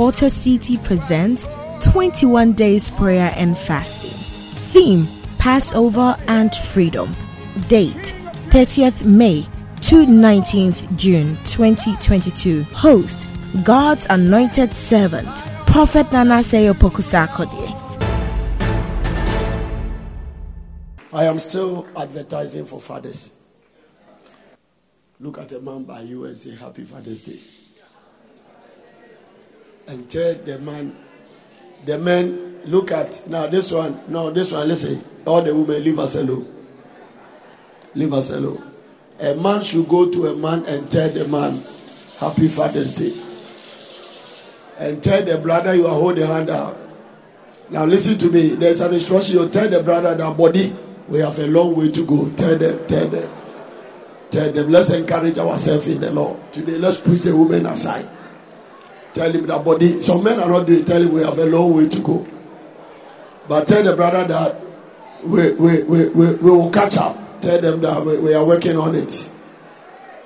Porter City presents 21 Days Prayer and Fasting. Theme Passover and Freedom. Date 30th May to 19th June 2022. Host God's Anointed Servant, Prophet Nana Seyo Pokusakode. I am still advertising for fathers. Look at a man by you and say Happy Father's Day. And tell the man, the man, look at now this one, no, this one, listen. All the women leave us alone. Leave us alone. A man should go to a man and tell the man Happy Father's Day. And tell the brother you are holding hand out. Now listen to me. There's an instruction. You tell the brother that body we have a long way to go. Tell them, tell them, tell them. Let's encourage ourselves in the Lord. Today, let's push the women aside. Tell him that body. Some men are not doing. Tell him we have a long way to go. But tell the brother that we we we we, we will catch up. Tell them that we, we are working on it.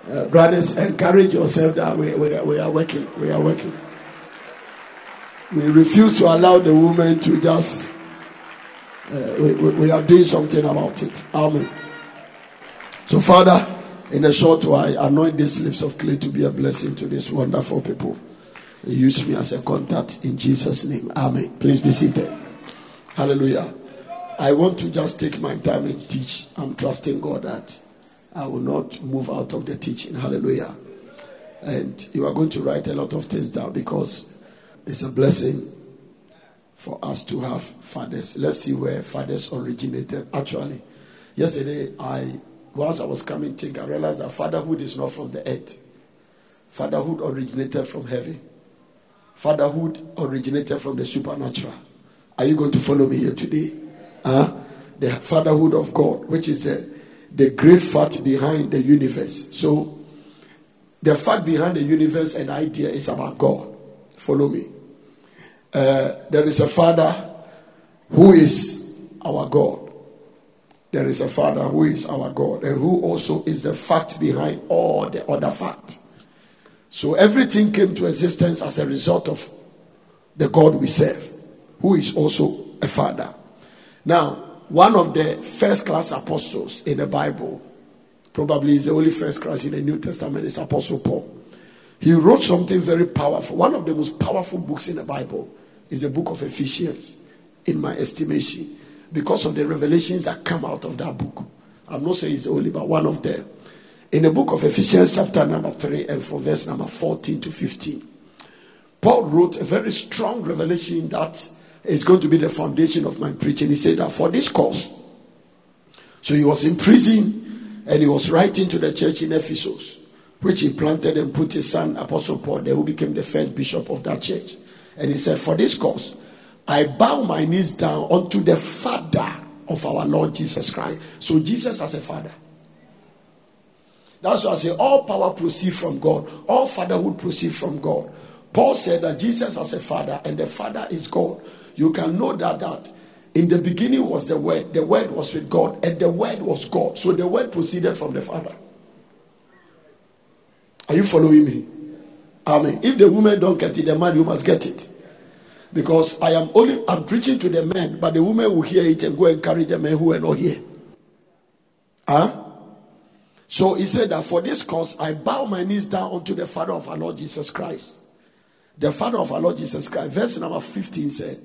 Uh, brothers, encourage yourself that we, we, we are working. We are working. We refuse to allow the women to just uh, we, we, we, are doing something about it. Amen. So, Father, in a short while, anoint these lips of clay to be a blessing to these wonderful people. Use me as a contact in Jesus' name. Amen. Please be seated. Hallelujah. I want to just take my time and teach. I'm trusting God that I will not move out of the teaching. Hallelujah. And you are going to write a lot of things down because it's a blessing for us to have fathers. Let's see where fathers originated. Actually, yesterday I once I was coming think I realized that fatherhood is not from the earth. Fatherhood originated from heaven. Fatherhood originated from the supernatural. Are you going to follow me here today? Huh? The fatherhood of God, which is the, the great fact behind the universe. So, the fact behind the universe and idea is about God. Follow me. Uh, there is a Father who is our God. There is a Father who is our God and who also is the fact behind all the other fact. So everything came to existence as a result of the God we serve, who is also a Father. Now, one of the first class apostles in the Bible, probably is the only first class in the New Testament, is Apostle Paul. He wrote something very powerful, one of the most powerful books in the Bible is the book of Ephesians, in my estimation, because of the revelations that come out of that book. I'm not saying it's only, but one of them. In the book of Ephesians, chapter number 3, and for verse number 14 to 15, Paul wrote a very strong revelation that is going to be the foundation of my preaching. He said that for this cause, so he was in prison and he was writing to the church in Ephesus, which he planted and put his son, Apostle Paul, there, who became the first bishop of that church. And he said, For this cause, I bow my knees down unto the Father of our Lord Jesus Christ. So Jesus as a father. That's why I say all power proceeds from God, all fatherhood proceeds from God. Paul said that Jesus as a father and the father is God. You can know that that in the beginning was the word, the word was with God, and the word was God. So the word proceeded from the Father. Are you following me? Amen. If the woman don't get it, the man you must get it. Because I am only I'm preaching to the men, but the women will hear it and go encourage the men who are not here. Huh? So he said that for this cause I bow my knees down unto the Father of our Lord Jesus Christ. The Father of our Lord Jesus Christ. Verse number 15 said,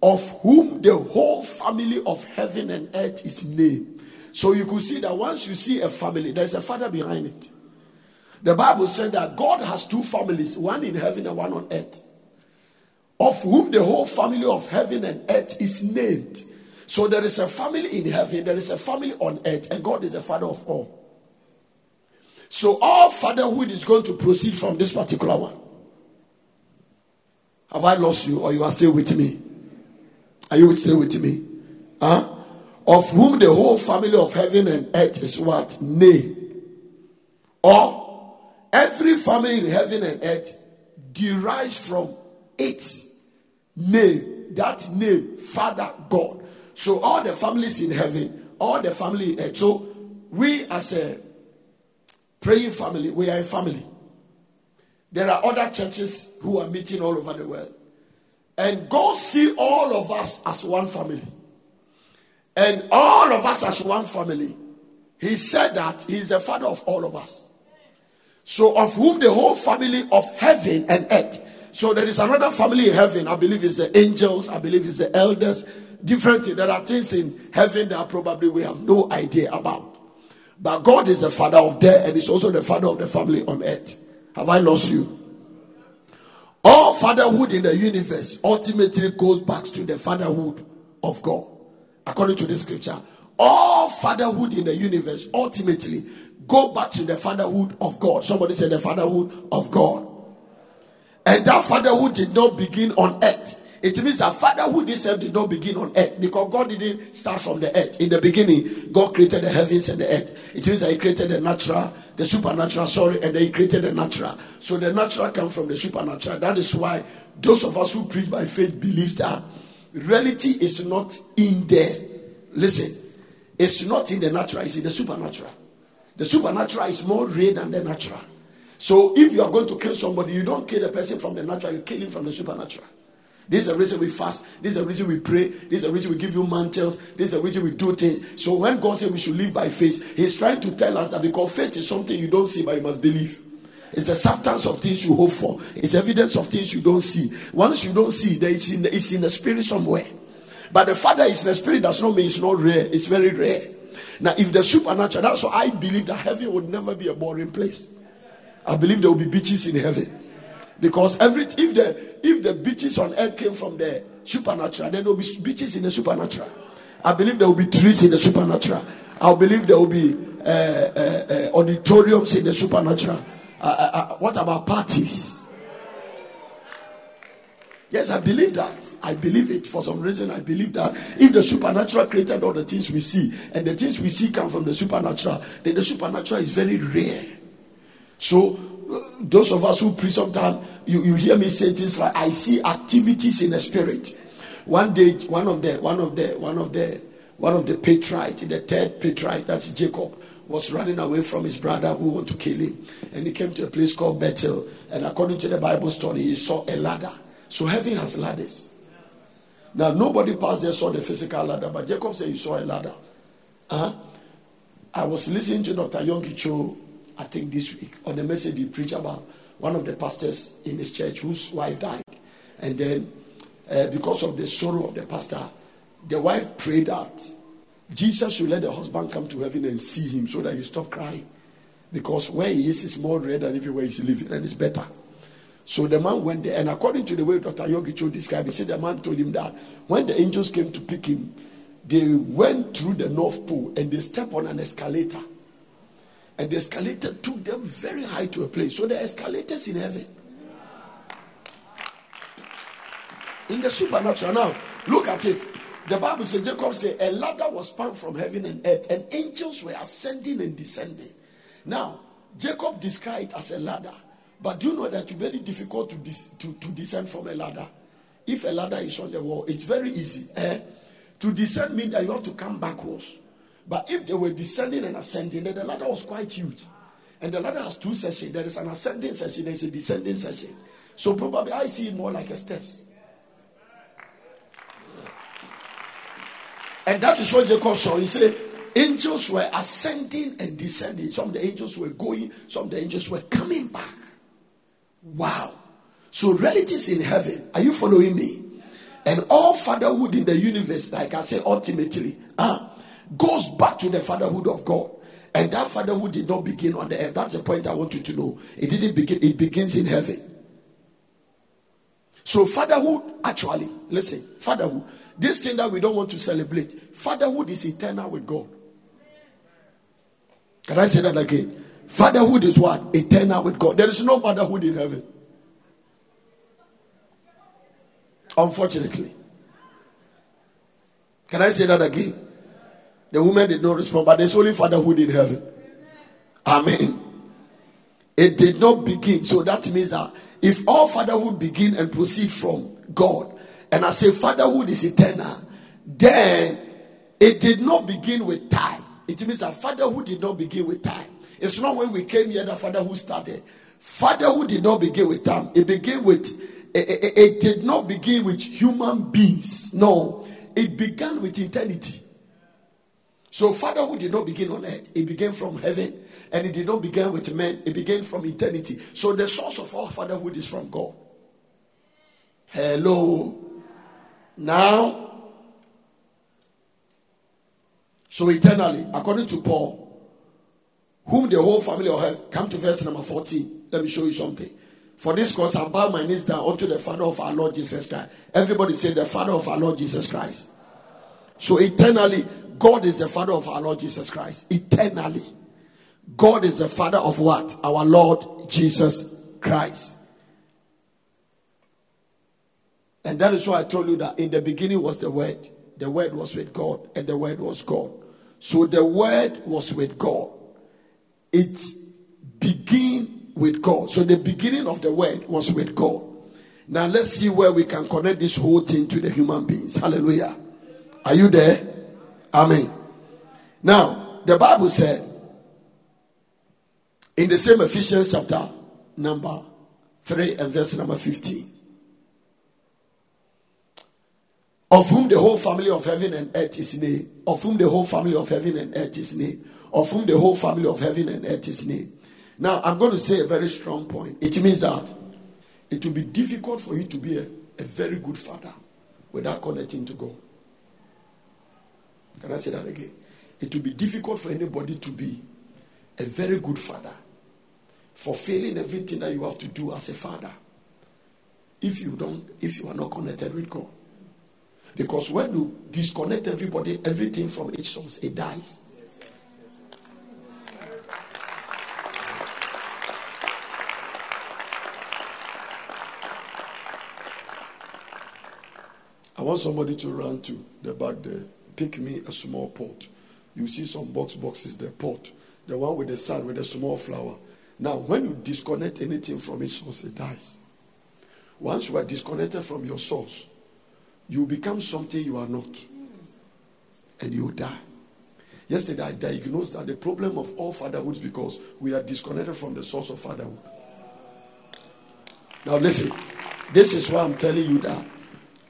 Of whom the whole family of heaven and earth is named. So you could see that once you see a family, there's a father behind it. The Bible said that God has two families, one in heaven and one on earth, of whom the whole family of heaven and earth is named. So there is a family in heaven, there is a family on earth, and God is the father of all. So all fatherhood is going to proceed from this particular one. Have I lost you, or you are still with me? Are you still with me? Huh? Of whom the whole family of heaven and earth is what? Named. Or Every family in heaven and earth derives from its name. That name, Father God. So all the families in heaven, all the family in earth. So we as a praying family, we are a family. There are other churches who are meeting all over the world. And God see all of us as one family. And all of us as one family. He said that He is the Father of all of us. So, of whom the whole family of heaven and earth. So, there is another family in heaven. I believe it's the angels. I believe it's the elders. Different. There are things in heaven that probably we have no idea about. But God is the Father of death and He's also the Father of the family on earth. Have I lost you? All fatherhood in the universe ultimately goes back to the fatherhood of God, according to the scripture. All fatherhood in the universe ultimately go back to the fatherhood of God. Somebody said the fatherhood of God. And that fatherhood did not begin on earth. It means that fatherhood itself did not begin on earth because God didn't start from the earth. In the beginning, God created the heavens and the earth. It means that He created the natural, the supernatural, sorry, and then He created the natural. So the natural comes from the supernatural. That is why those of us who preach by faith believe that reality is not in there. Listen, it's not in the natural, it's in the supernatural. The supernatural is more real than the natural. So if you are going to kill somebody, you don't kill the person from the natural, you kill him from the supernatural. This is the reason we fast. This is the reason we pray. This is the reason we give you mantles. This is the reason we do things. So when God says we should live by faith, He's trying to tell us that because faith is something you don't see, but you must believe. It's the substance of things you hope for. It's evidence of things you don't see. Once you don't see, there it's in the, it's in the spirit somewhere. But the Father is in the spirit. Does not mean it's not rare. It's very rare. Now, if the supernatural, that's why I believe that heaven would never be a boring place. I believe there will be beaches in heaven. Because every if the if the beaches on earth came from the supernatural, then there will be beaches in the supernatural. I believe there will be trees in the supernatural. I believe there will be uh, uh, uh, auditoriums in the supernatural. Uh, uh, uh, what about parties? Yes, I believe that. I believe it for some reason. I believe that if the supernatural created all the things we see, and the things we see come from the supernatural, then the supernatural is very rare. So those of us who preach sometimes you, you hear me say things like I see activities in the spirit. One day, one of the one of the one of the one of the patriarch, the third patriarch, that's Jacob, was running away from his brother who wanted to kill him. And he came to a place called Bethel. And according to the Bible story, he saw a ladder. So heaven has ladders. Now nobody passed there saw the physical ladder, but Jacob said he saw a ladder. Uh-huh. I was listening to Dr. Yonggi Cho I think this week, on the message he preached about one of the pastors in his church whose wife died. And then, uh, because of the sorrow of the pastor, the wife prayed that Jesus should let the husband come to heaven and see him so that he stop crying. Because where he is is more red than everywhere he's living, and it's better. So the man went there, and according to the way Dr. Yonggi Cho described, he said the man told him that when the angels came to pick him, they went through the North Pole and they stepped on an escalator. And the escalator took them very high to a place. So the escalators in heaven. In the supernatural. Now, look at it. The Bible says, Jacob said, a ladder was spun from heaven and earth, and angels were ascending and descending. Now, Jacob described it as a ladder. But do you know that it's very difficult to, dis- to, to descend from a ladder? If a ladder is on the wall, it's very easy. Eh? To descend means that you have to come backwards. But if they were descending and ascending, then the ladder was quite huge. And the ladder has two sections. There is an ascending section, there is a descending section. So probably I see it more like a steps. And that is what Jacob saw. He said, angels were ascending and descending. Some of the angels were going, some of the angels were coming back. Wow. So realities in heaven, are you following me? And all fatherhood in the universe, like I say, ultimately, uh, goes back to the fatherhood of God. And that fatherhood did not begin on the earth. That's the point I want you to know. It didn't begin, it begins in heaven. So, fatherhood, actually, listen, fatherhood, this thing that we don't want to celebrate, fatherhood is eternal with God. Can I say that again? Fatherhood is what? Eternal with God. There is no fatherhood in heaven. Unfortunately. Can I say that again? The woman did not respond, but there's only fatherhood in heaven. Amen. It did not begin. So that means that if all fatherhood begin and proceed from God, and I say fatherhood is eternal, then it did not begin with time. It means that fatherhood did not begin with time. It's not when we came here that fatherhood started. Fatherhood did not begin with time. It began with it, it, it did not begin with human beings. No, it began with eternity. So fatherhood did not begin on earth. It began from heaven, and it did not begin with men. It began from eternity. So the source of all fatherhood is from God. Hello. Now, so eternally, according to Paul, whom the whole family of heaven, come to verse number 14. Let me show you something. For this cause I bow my knees down unto the Father of our Lord Jesus Christ. Everybody say the Father of our Lord Jesus Christ. So eternally, God is the Father of our Lord Jesus Christ. Eternally. God is the Father of what? Our Lord Jesus Christ. And that is why I told you that in the beginning was the Word. The Word was with God, and the Word was God. So the Word was with God. It began with God. So the beginning of the Word was with God. Now let's see where we can connect this whole thing to the human beings. Hallelujah. Are you there? Amen. Now, the Bible said in the same Ephesians chapter number 3 and verse number 15 of whom the whole family of heaven and earth is named, of whom the whole family of heaven and earth is named, of whom the whole family of heaven and earth is named. Now, I'm going to say a very strong point. It means that it will be difficult for you to be a, a very good father without connecting to God. Can I say that again? It will be difficult for anybody to be a very good father, fulfilling everything that you have to do as a father, if you don't, if you are not connected with God. Because when you disconnect everybody, everything from its source, it dies. I want somebody to run to the back there, pick me a small pot. You see some box boxes, the pot, the one with the sun with a small flower. Now, when you disconnect anything from its source, it dies. Once you are disconnected from your source, you become something you are not. And you die. Yesterday, I diagnosed that the problem of all fatherhood is because we are disconnected from the source of fatherhood. Now, listen, this is why I'm telling you that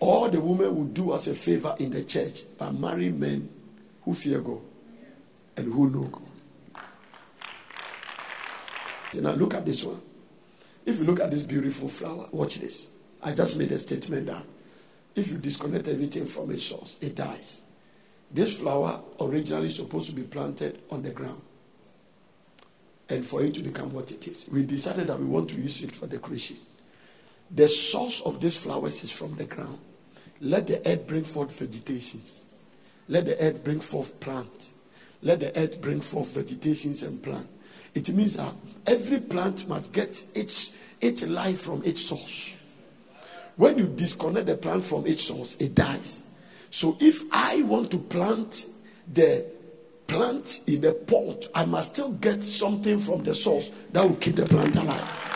all the women will do us a favor in the church by marrying men who fear God and who know God. Now, look at this one. If you look at this beautiful flower, watch this. I just made a statement that if you disconnect everything from its source, it dies. This flower originally supposed to be planted on the ground. And for it to become what it is, we decided that we want to use it for decoration. The source of these flowers is from the ground. Let the earth bring forth vegetations. Let the earth bring forth plant. Let the earth bring forth vegetations and plant. It means that every plant must get its, its life from its source. When you disconnect the plant from its source, it dies. So if I want to plant the plant in a pot, I must still get something from the source that will keep the plant alive.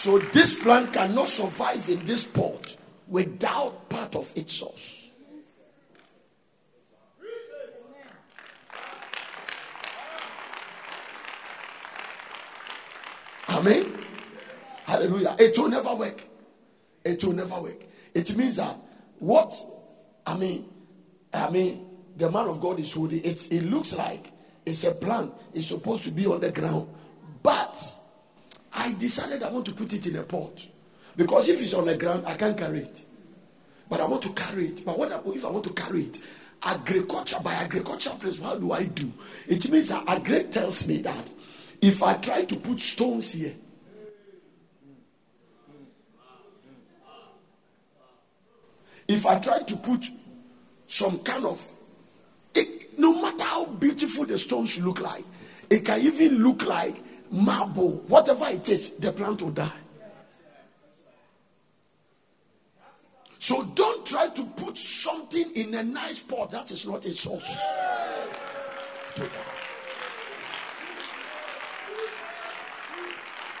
So this plant cannot survive in this pot without part of its source. Amen. Hallelujah. It will never work. It will never work. It means that what I mean, I mean, the man of God is holding. It's it looks like it's a plant. It's supposed to be on the ground, but I decided I want to put it in a pot because if it's on the ground, I can't carry it. But I want to carry it. But what if I want to carry it? Agriculture by agriculture principle, how do I do? It means that agri tells me that if I try to put stones here, if I try to put some kind of, it, no matter how beautiful the stones look like, it can even look like marble, whatever it is, the plant will die. So don't try to put something in a nice pot that is not a source.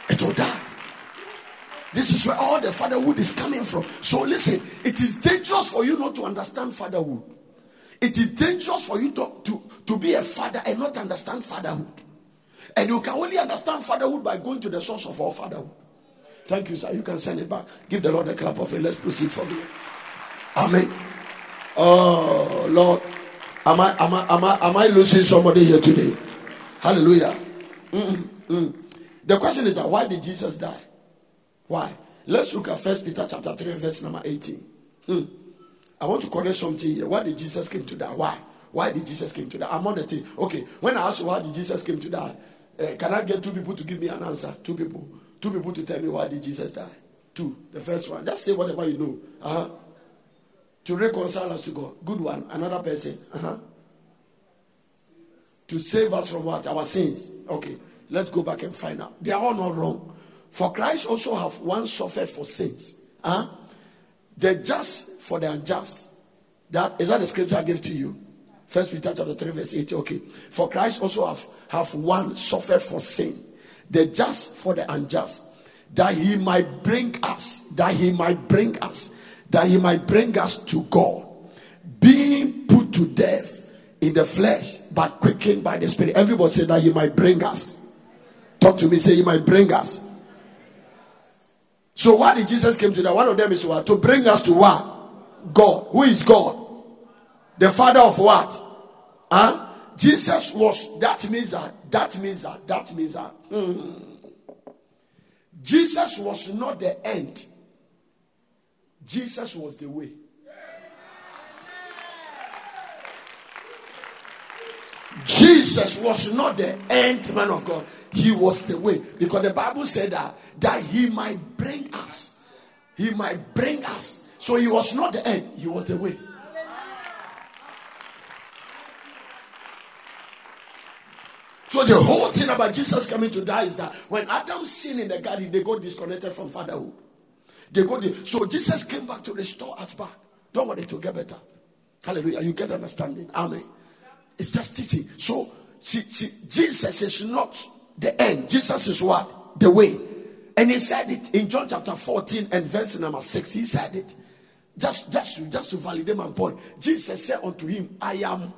It will die. This is where all the fatherhood is coming from. So listen, it is dangerous for you not to understand fatherhood. It is dangerous for you to, to, to be a father and not understand fatherhood. And you can only understand fatherhood by going to the source of all fatherhood. Thank you, sir. You can send it back. Give the Lord a clap of it. Let's proceed from here. Amen. Oh Lord. Am I am I am I am I losing somebody here today? Hallelujah. Mm-mm. The question is that why did Jesus die? Why? Let's look at First Peter chapter 3, verse number 18. Hmm. I want to correct something here. Why did Jesus came to die? Why? Why did Jesus came to die? I'm on the thing. Okay, when I ask you why did Jesus came to die, uh, can I get two people to give me an answer? Two people. Two people to tell me why did Jesus die? Two. The first one. Just say whatever you know. Uh-huh. To reconcile us to God. Good one. Another person. Uh-huh. To save us from what? Our sins. Okay. Let's go back and find out. They are all not wrong. For Christ also have once suffered for sins. Huh? The just for the unjust. That is that the scripture I gave to you. First Peter chapter 3, verse 8. Okay. For Christ also have, have one suffered for sin. The just for the unjust. That he might bring us, that he might bring us, that he might bring us to God. Being put to death in the flesh, but quickened by the spirit. Everybody say that he might bring us. Talk to me, say he might bring us. So why did Jesus came to that? One of them is what? To bring us to what? God. Who is God? The father of what? Huh? Jesus was that means that that means that that means that mm. Jesus was not the end. Jesus was the way. Jesus was not the end man of God. He was the way. Because the Bible said that, that he might bring us. He might bring us. So he was not the end, he was the way. So the whole thing about Jesus coming to die is that when Adam sinned in the garden, they got disconnected from fatherhood. They got the, so Jesus came back to restore us back. Don't worry to get better. Hallelujah. You get understanding. Amen. It's just teaching. So see, see, Jesus is not the end. Jesus is what? The way. And he said it in John chapter 14 and verse number 6. He said it. Just, just to just to validate my point. Jesus said unto him, I am.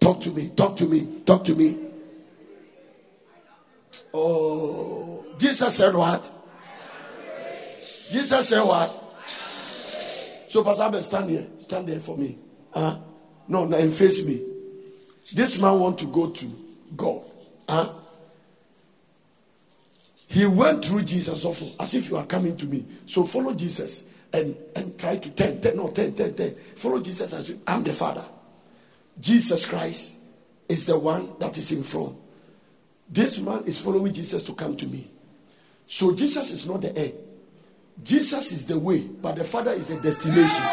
Talk to me, talk to me, talk to me. Oh, Jesus said what? Jesus said what? So, Pastor Abel, stand here. Stand there for me. Uh, no, no, and face me. This man want to go to God. Huh? He went through Jesus awful, as if you are coming to me. So follow Jesus and, and try to turn, turn, no. Follow Jesus as I'm the Father. Jesus Christ is the one that is in front. This man is following Jesus to come to me. So Jesus is not the end. Jesus is the way, but the Father is the destination.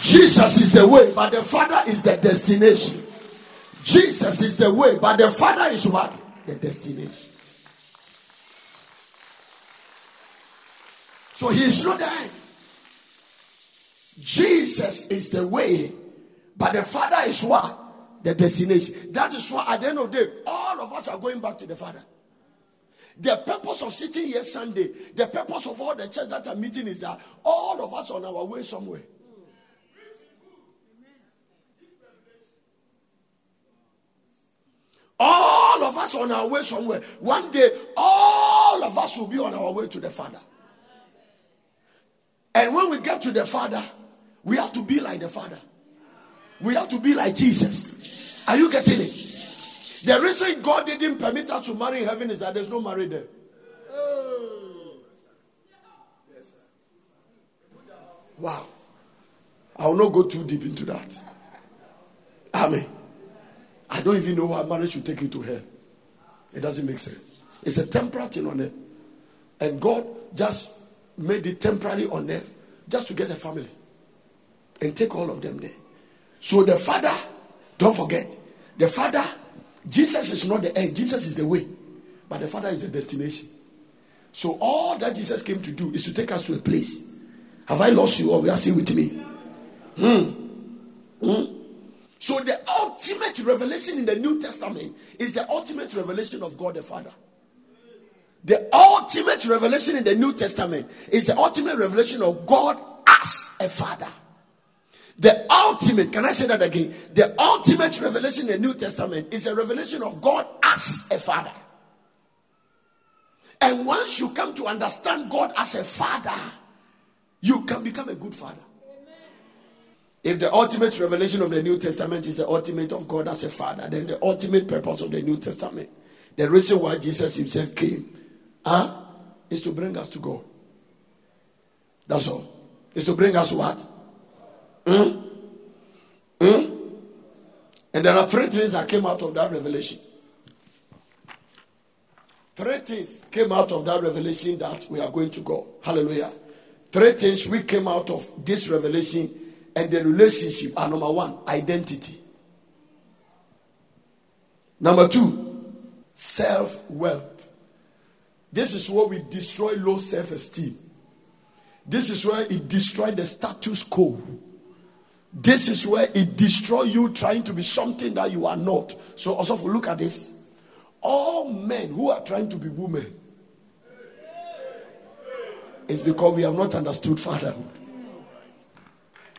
Jesus is the way, but the Father is the destination. Jesus is the way, but the Father is what? The destination. So he is not there. Jesus is the way, but the Father is what? The destination. That is why at the end of the day, all of us are going back to the Father. The purpose of sitting here Sunday, the purpose of all the church that are meeting is that all of us on our way somewhere. All of us on our way somewhere. One day, all of us will be on our way to the Father. And when we get to the Father, we have to be like the Father. We have to be like Jesus. Are you getting it? The reason God didn't permit us to marry in heaven is that there's no marriage there. Wow. I will not go too deep into that. Amen. I don't even know why marriage should take you to hell. It doesn't make sense. It's a temporary thing on earth. And God just made it temporary on earth just to get a family and take all of them there. So the Father, don't forget, the Father, Jesus is not the end, Jesus is the way, but the Father is the destination. So all that Jesus came to do is to take us to a place. Have I lost you or are you still with me? Hmm. Hmm. So the ultimate revelation in the New Testament is the ultimate revelation of God the Father. The ultimate revelation in the New Testament is the ultimate revelation of God as a father. The ultimate, can I say that again? The ultimate revelation in the New Testament is a revelation of God as a father. And once you come to understand God as a father, you can become a good father. If the ultimate revelation of the New Testament is the ultimate of God as a father, then the ultimate purpose of the New Testament, the reason why Jesus himself came, huh, is to bring us to God. That's all. Is to bring us what? Hmm? Hmm? And there are three things that came out of that revelation. Three things came out of that revelation that we are going to go. Hallelujah. Three things we came out of this revelation and the relationship are number one, identity. Number two, self wealth. This is where we destroy low self esteem. This is where it destroys the status quo. This is where it destroys you trying to be something that you are not. So, also, look at this. All men who are trying to be women is because we have not understood fatherhood.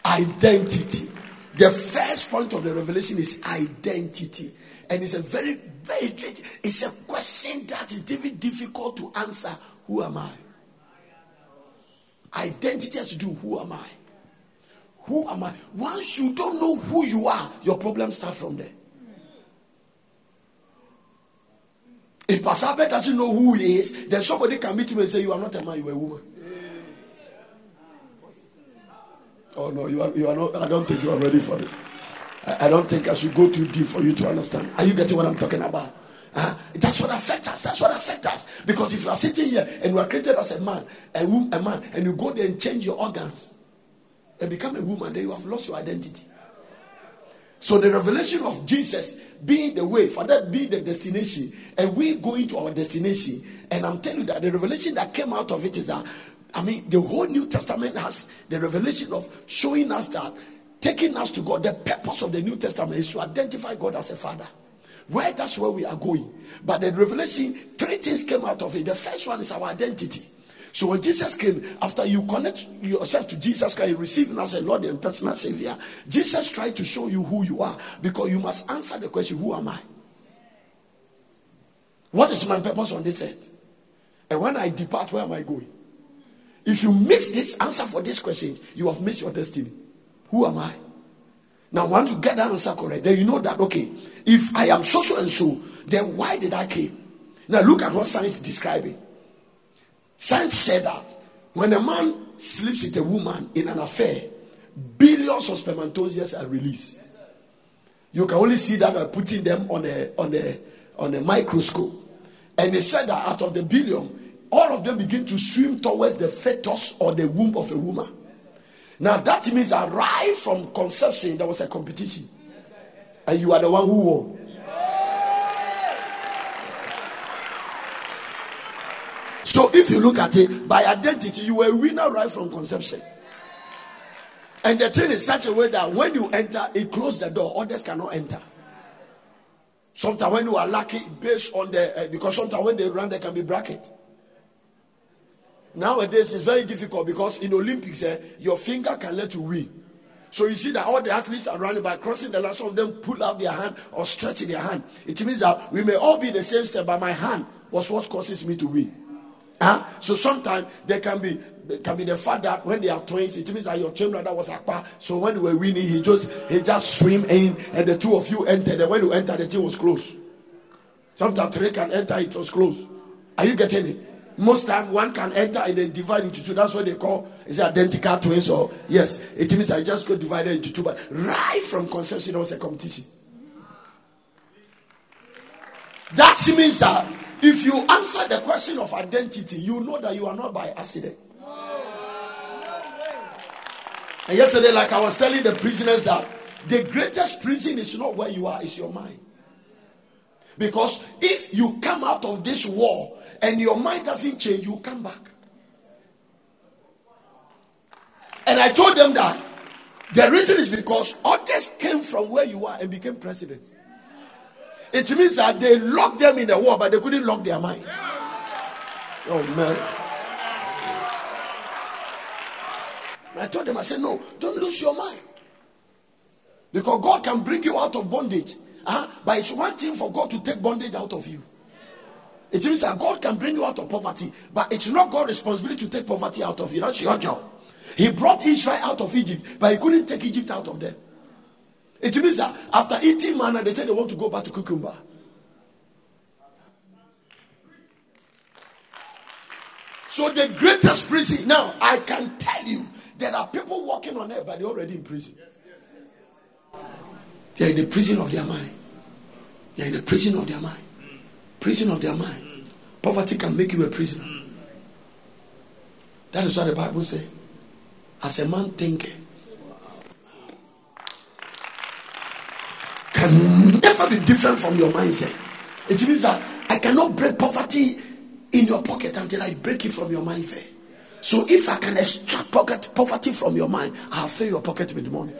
Identity. The first point of the revelation is identity. And it's a very, very, it's a question that is very difficult to answer. Who am I? Identity has to do who am I? Who am I? Once you don't know who you are, your problems start from there. If Pastor doesn't know who he is, then somebody can meet him and say, You are not a man, you are a woman. Oh no, you are, you are not. I don't think you are ready for this. I, I don't think I should go too deep for you to understand. Are you getting what I'm talking about? Uh, that's what affects us. That's what affects us. Because if you are sitting here and you are created as a man, a, woman, a man, and you go there and change your organs and become a woman, then you have lost your identity. So the revelation of Jesus being the way, for that being the destination, and we going to our destination. And I'm telling you that the revelation that came out of it is that I mean, the whole New Testament has the revelation of showing us that, taking us to God. The purpose of the New Testament is to identify God as a father. Where that's where we are going. But the revelation, three things came out of it. The first one is our identity. So when Jesus came, after you connect yourself to Jesus Christ, you as a Lord and personal Savior, Jesus tried to show you who you are because you must answer the question, Who am I? What is my purpose on this earth? And when I depart, where am I going? If you mix this answer for these questions, you have missed your destiny. Who am I? Now, once you get the answer correct, then you know that, okay, if I am so so and so, then why did I came? Now, look at what science is describing. Science said that when a man sleeps with a woman in an affair, billions of spermatozoa are released. You can only see that by putting them on a on a on a microscope. And they said that out of the billion, all of them begin to swim towards the fetus or the womb of a woman. Now that means right from conception there was a competition, and you are the one who won. So if you look at it by identity, you were a winner right from conception. And the thing is such a way that when you enter, it closes the door, others cannot enter. Sometimes when you are lucky, based on the uh, because sometimes when they run, there can be bracket. Nowadays, it's very difficult because in Olympics, eh, your finger can let you win. So you see that all the athletes are running by crossing the line. Some of them pull out their hand or stretching their hand. It means that we may all be the same step, but my hand was what causes me to win. Huh? So sometimes there can be there can be the fact that when they are twins, it means that your twin brother was Akpa. So when they were winning, he just he just swim in and the two of you entered. And when you entered, the thing was closed. Sometimes three can enter, it was closed. Are you getting it? Most time one can enter and then divide into two. That's what they call is identical twins. Or yes, it means I just got divided into two. But right from conception, there was a competition. That means that if you answer the question of identity, you know that you are not by accident. And yesterday, like I was telling the prisoners that the greatest prison is not where you are, it's your mind. Because if you come out of this war and your mind doesn't change, you come back. And I told them that the reason is because others came from where you are and became presidents. It means that they locked them in the war, but they couldn't lock their mind. Oh man. I told them, I said, no, don't lose your mind. Because God can bring you out of bondage. Uh-huh. But it's one thing for God to take bondage out of you. It means that God can bring you out of poverty, but it's not God's responsibility to take poverty out of you. That's your job. He brought Israel out of Egypt, but he couldn't take Egypt out of them. It means that after eating manna, they said they want to go back to cucumber. So the greatest prison. Now I can tell you there are people walking on earth, but they're already in prison. They're in the prison of their mind. They're in the prison of their mind. Prison of their mind. Poverty can make you a prisoner. That is what the Bible says. As a man thinketh, can never be different from your mindset. It means that I cannot break poverty in your pocket until I break it from your mind. So if I can extract pocket poverty from your mind, I'll fill your pocket with money.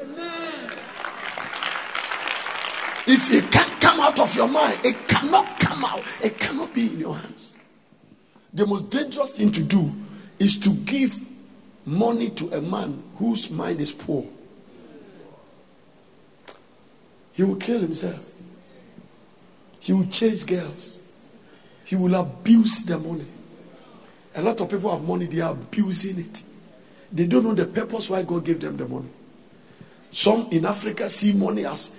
If it can't come out of your mind, it cannot come out. It cannot be in your hands. The most dangerous thing to do is to give money to a man whose mind is poor. He will kill himself. He will chase girls. He will abuse the money. A lot of people have money, they are abusing it. They don't know the purpose why God gave them the money. Some in Africa see money as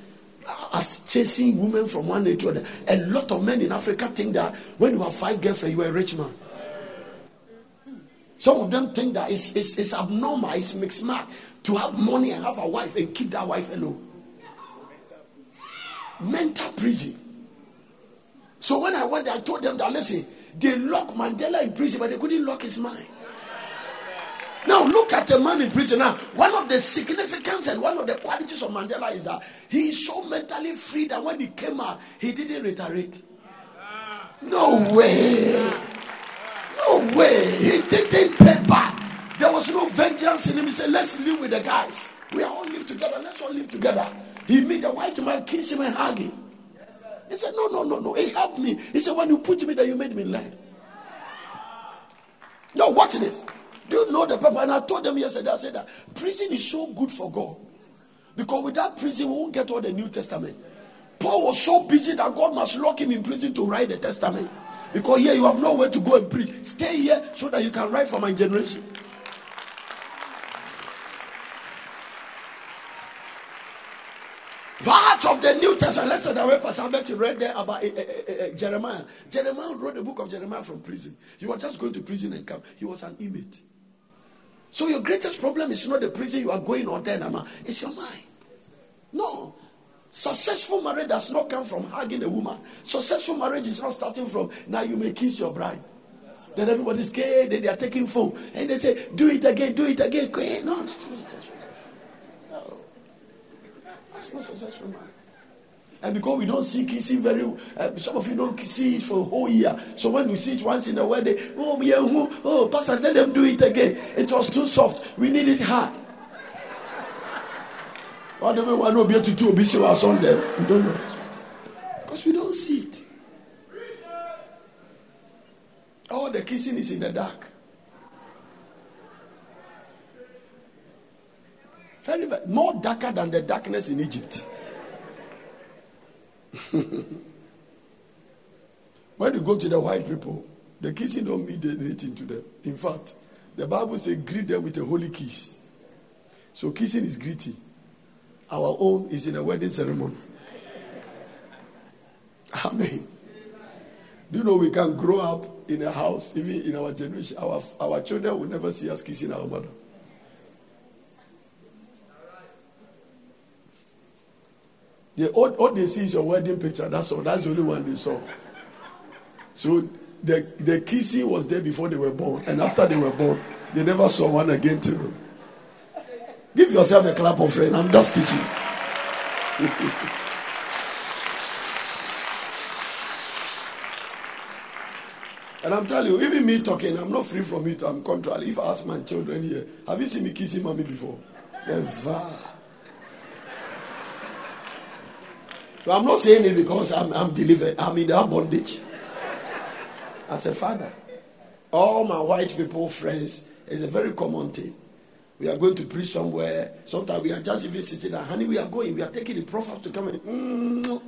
as chasing women from one day to another. A lot of men in Africa think that when you have five girlfriends, you are a rich man. Some of them think that it's, it's, it's abnormal, it's mixed mark to have money and have a wife and keep that wife alone. Mental prison. So when I went there, I told them that listen, they locked Mandela in prison, but they couldn't lock his mind. Now look at a man in prison. Now, one of the significance and one of the qualities of Mandela is that he is so mentally free that when he came out, he didn't retaliate. No way. No way. He didn't pay back. There was no vengeance in him. He said, Let's live with the guys. We all live together. Let's all live together. He made the white man kiss him and hug him. He said, No, no, no, no. He helped me. He said, When you put me there, you made me lie. No, watch this. Do you know the purpose? And I told them yesterday, I said that prison is so good for God. Because without prison, we won't get all the New Testament. Paul was so busy that God must lock him in prison to write the Testament. Because here you have nowhere to go and preach. Stay here so that you can write for my generation. Of the New Testament, let's say that way Pastor Albert read there about uh, uh, uh, Jeremiah. Jeremiah wrote the book of Jeremiah from prison. He was just going to prison and come. He was an inmate. So your greatest problem is not the prison you are going or there, Nama. It's your mind. No. Successful marriage does not come from hugging a woman. Successful marriage is not starting from now you may kiss your bride. Then everybody's scared, then they are taking phone. And they say, do it again, do it again. No, that's not successful. No. That's not successful marriage. And because we don't see kissing very, uh, some of you don't see it for a whole year. So when we see it once in a while, they, oh, yeah, oh, oh, Pastor, let them do it again. It was too soft. We need it hard. All the way one will be able to do was on them. We don't know. Because we don't see it. All the kissing is in the dark. Very, very more darker than the darkness in Egypt. when you go to the white people, the kissing don't mean anything to them. In fact, the Bible says greet them with a holy kiss. So kissing is greeting. Our own is in a wedding ceremony. Amen. Do you know we can grow up in a house, even in our generation, our, our children will never see us kissing our mother. The, all, all they see is your wedding picture. That's all. That's the only one they saw. So the, the kissing was there before they were born. And after they were born, they never saw one again too. Give yourself a clap of friend. I'm just teaching. and I'm telling you, even me talking, I'm not free from it. I'm contrary. If I ask my children here, have you seen me kissing mommy before? Never. So I'm not saying it because I'm, I'm delivered. I'm in that bondage. As a father, all my white people friends is a very common thing. We are going to preach somewhere. Sometimes we are just even sitting there. Honey, we are going. We are taking the prophet to come in. Mm.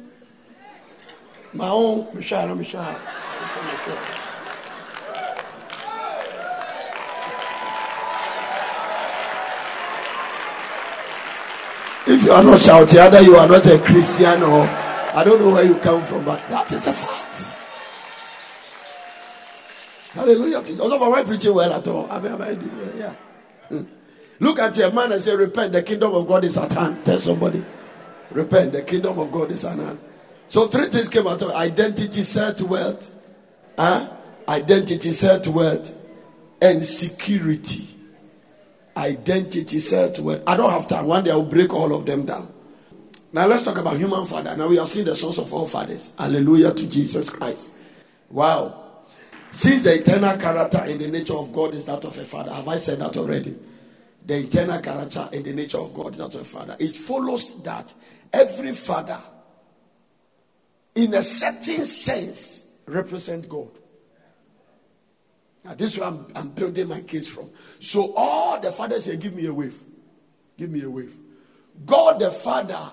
My own, Michelle, Michelle. You are not shouting, either you are not a Christian or I don't know where you come from, but that is a fact. Hallelujah. Also, am I preaching well at all? I mean, I doing? Yeah. Hmm. Look at your man and say, Repent, the kingdom of God is at hand. Tell somebody. Repent, the kingdom of God is at hand. So three things came out of identity, set wealth, huh? identity, set wealth, and security. Identity, set wealth. I don't have time. One day I'll break all of them down. Now let's talk about human father. Now we have seen the source of all fathers. Hallelujah to Jesus Christ. Wow. Since the eternal character and the nature of God is that of a father, have I said that already? The eternal character and the nature of God is that of a father. It follows that every father, in a certain sense, represent God. Now, this is where I'm, I'm building my case from. So all the fathers say, give me a wave. Give me a wave. God the Father,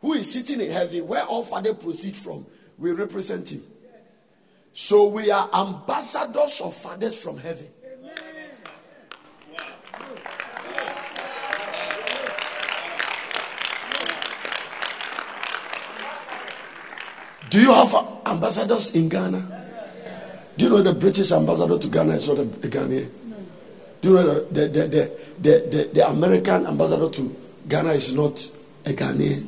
who is sitting in heaven, where all father proceed from, we represent him. So we are ambassadors of fathers from heaven. Do you have ambassadors in Ghana? Do you know the British ambassador to Ghana is not a, Ghanaian? No. Do you know the, the, the, the, the American ambassador to Ghana is not a Ghanaian?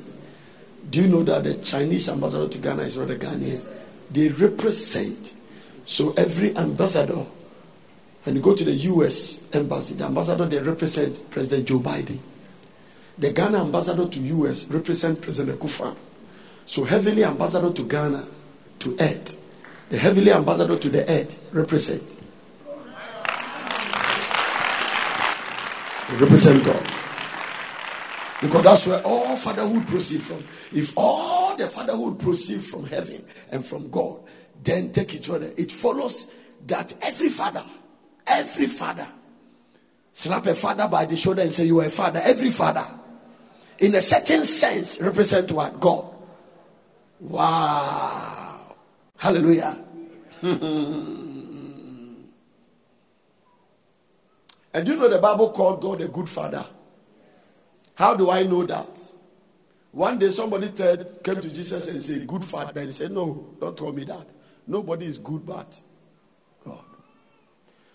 Do you know that the Chinese ambassador to Ghana is not a Ghanaian? They represent. So every ambassador, when you go to the US embassy, the ambassador they represent President Joe Biden. The Ghana ambassador to US represent President Kufa. So heavenly ambassador to Ghana, to Earth, the heavenly ambassador to the earth represent. Represent God. Because that's where all fatherhood proceed from. If all the fatherhood proceed from heaven and from God, then take each other. It follows that every father, every father, slap a father by the shoulder and say, You are a father. Every father, in a certain sense, represent what? God. Wow. Hallelujah. and you know the Bible called God a good father. How do I know that? One day somebody said, came to Jesus and said, Good father. And he said, No, don't tell me that. Nobody is good but God.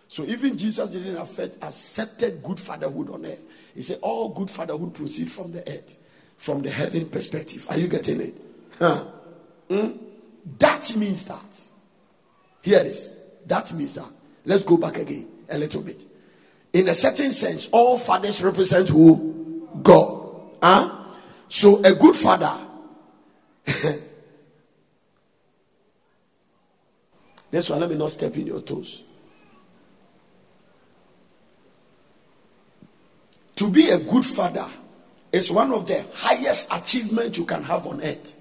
So even Jesus didn't affect, accepted good fatherhood on earth. He said, All good fatherhood proceed from the earth, from the heaven perspective. Are you getting it? Huh? Mm? That means that. Hear this. That means that. Let's go back again a little bit. In a certain sense, all fathers represent who? God. Huh? So a good father. That's why let me not step in your toes. To be a good father is one of the highest achievements you can have on earth.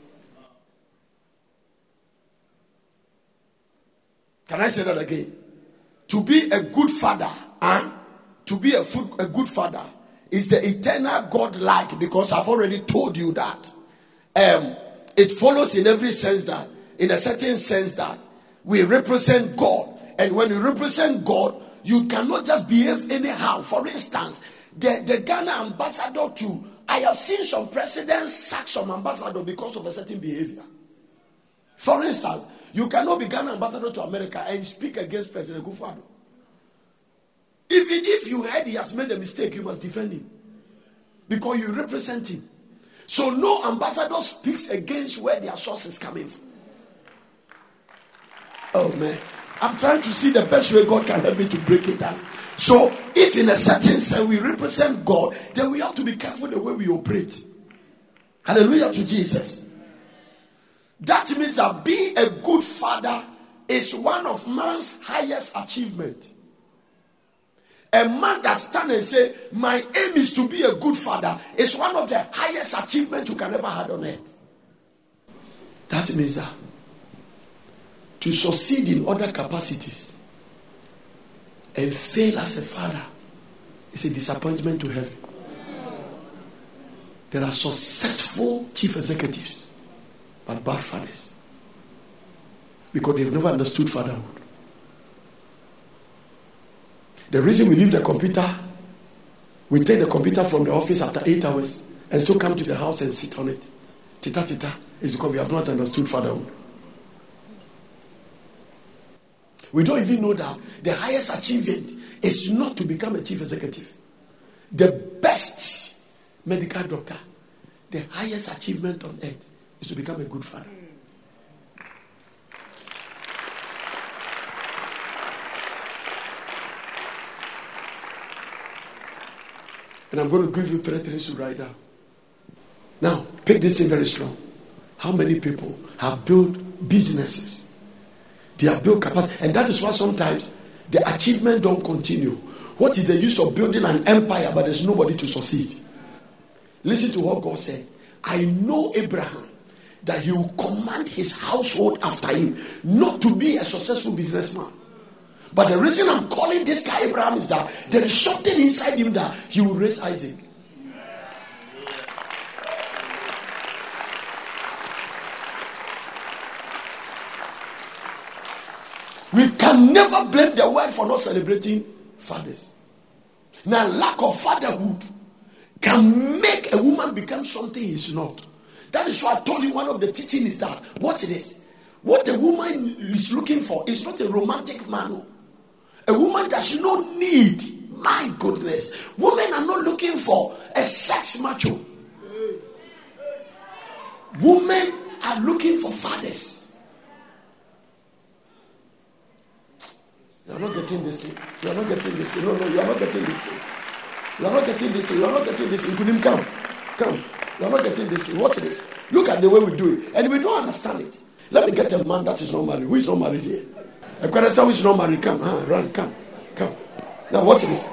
Can I say that again? To be a good father, huh? to be a, food, a good father is the eternal God like because I've already told you that. Um, it follows in every sense that, in a certain sense, that we represent God. And when you represent God, you cannot just behave anyhow. For instance, the, the Ghana ambassador to I have seen some presidents sack some ambassador because of a certain behavior. For instance, you cannot be Ghana ambassador to America and speak against President Kufuor. Even if you heard he has made a mistake, you must defend him because you represent him. So no ambassador speaks against where their source is coming from. Oh man, I'm trying to see the best way God can help me to break it down. So, if in a certain sense we represent God, then we have to be careful the way we operate. Hallelujah to Jesus. That means that being a good father is one of man's highest achievement. A man that stand and say, "My aim is to be a good father," is one of the highest achievements you can ever have on earth. That means that to succeed in other capacities and fail as a father is a disappointment to heaven. There are successful chief executives, but bad fathers. Because they've never understood fatherhood. The reason we leave the computer, we take the computer from the office after eight hours and still come to the house and sit on it. Tita tita is because we have not understood fatherhood. We don't even know that the highest achievement is not to become a chief executive. The best medical doctor, the highest achievement on earth is to become a good father. And I'm going to give you three things to write down. Now, pick this in very strong. How many people have built businesses? They have built capacity. And that is why sometimes the achievement don't continue. What is the use of building an empire but there's nobody to succeed? Listen to what God said. I know Abraham that he will command his household after him, not to be a successful businessman. But the reason I'm calling this guy Abraham is that there is something inside him that he will raise Isaac. We can never blame the world for not celebrating fathers. Now, lack of fatherhood can make a woman become something he's not. That is why I told you one of the teaching is that watch this. What a woman is looking for is not a romantic man. Oh. A woman does not need, my goodness. Women are not looking for a sex macho. Women are looking for fathers. You are not getting this thing. You are not getting this thing. No, no, you are not getting this thing. You are not getting this thing. You are not getting this thing. Come. Come. You are not getting this thing. Watch this. Look at the way we do it. And we don't understand it. Let me get a man that is not married. Who is not married here? A question who is not married. Come. Huh? Run. Come. Come. Now watch this.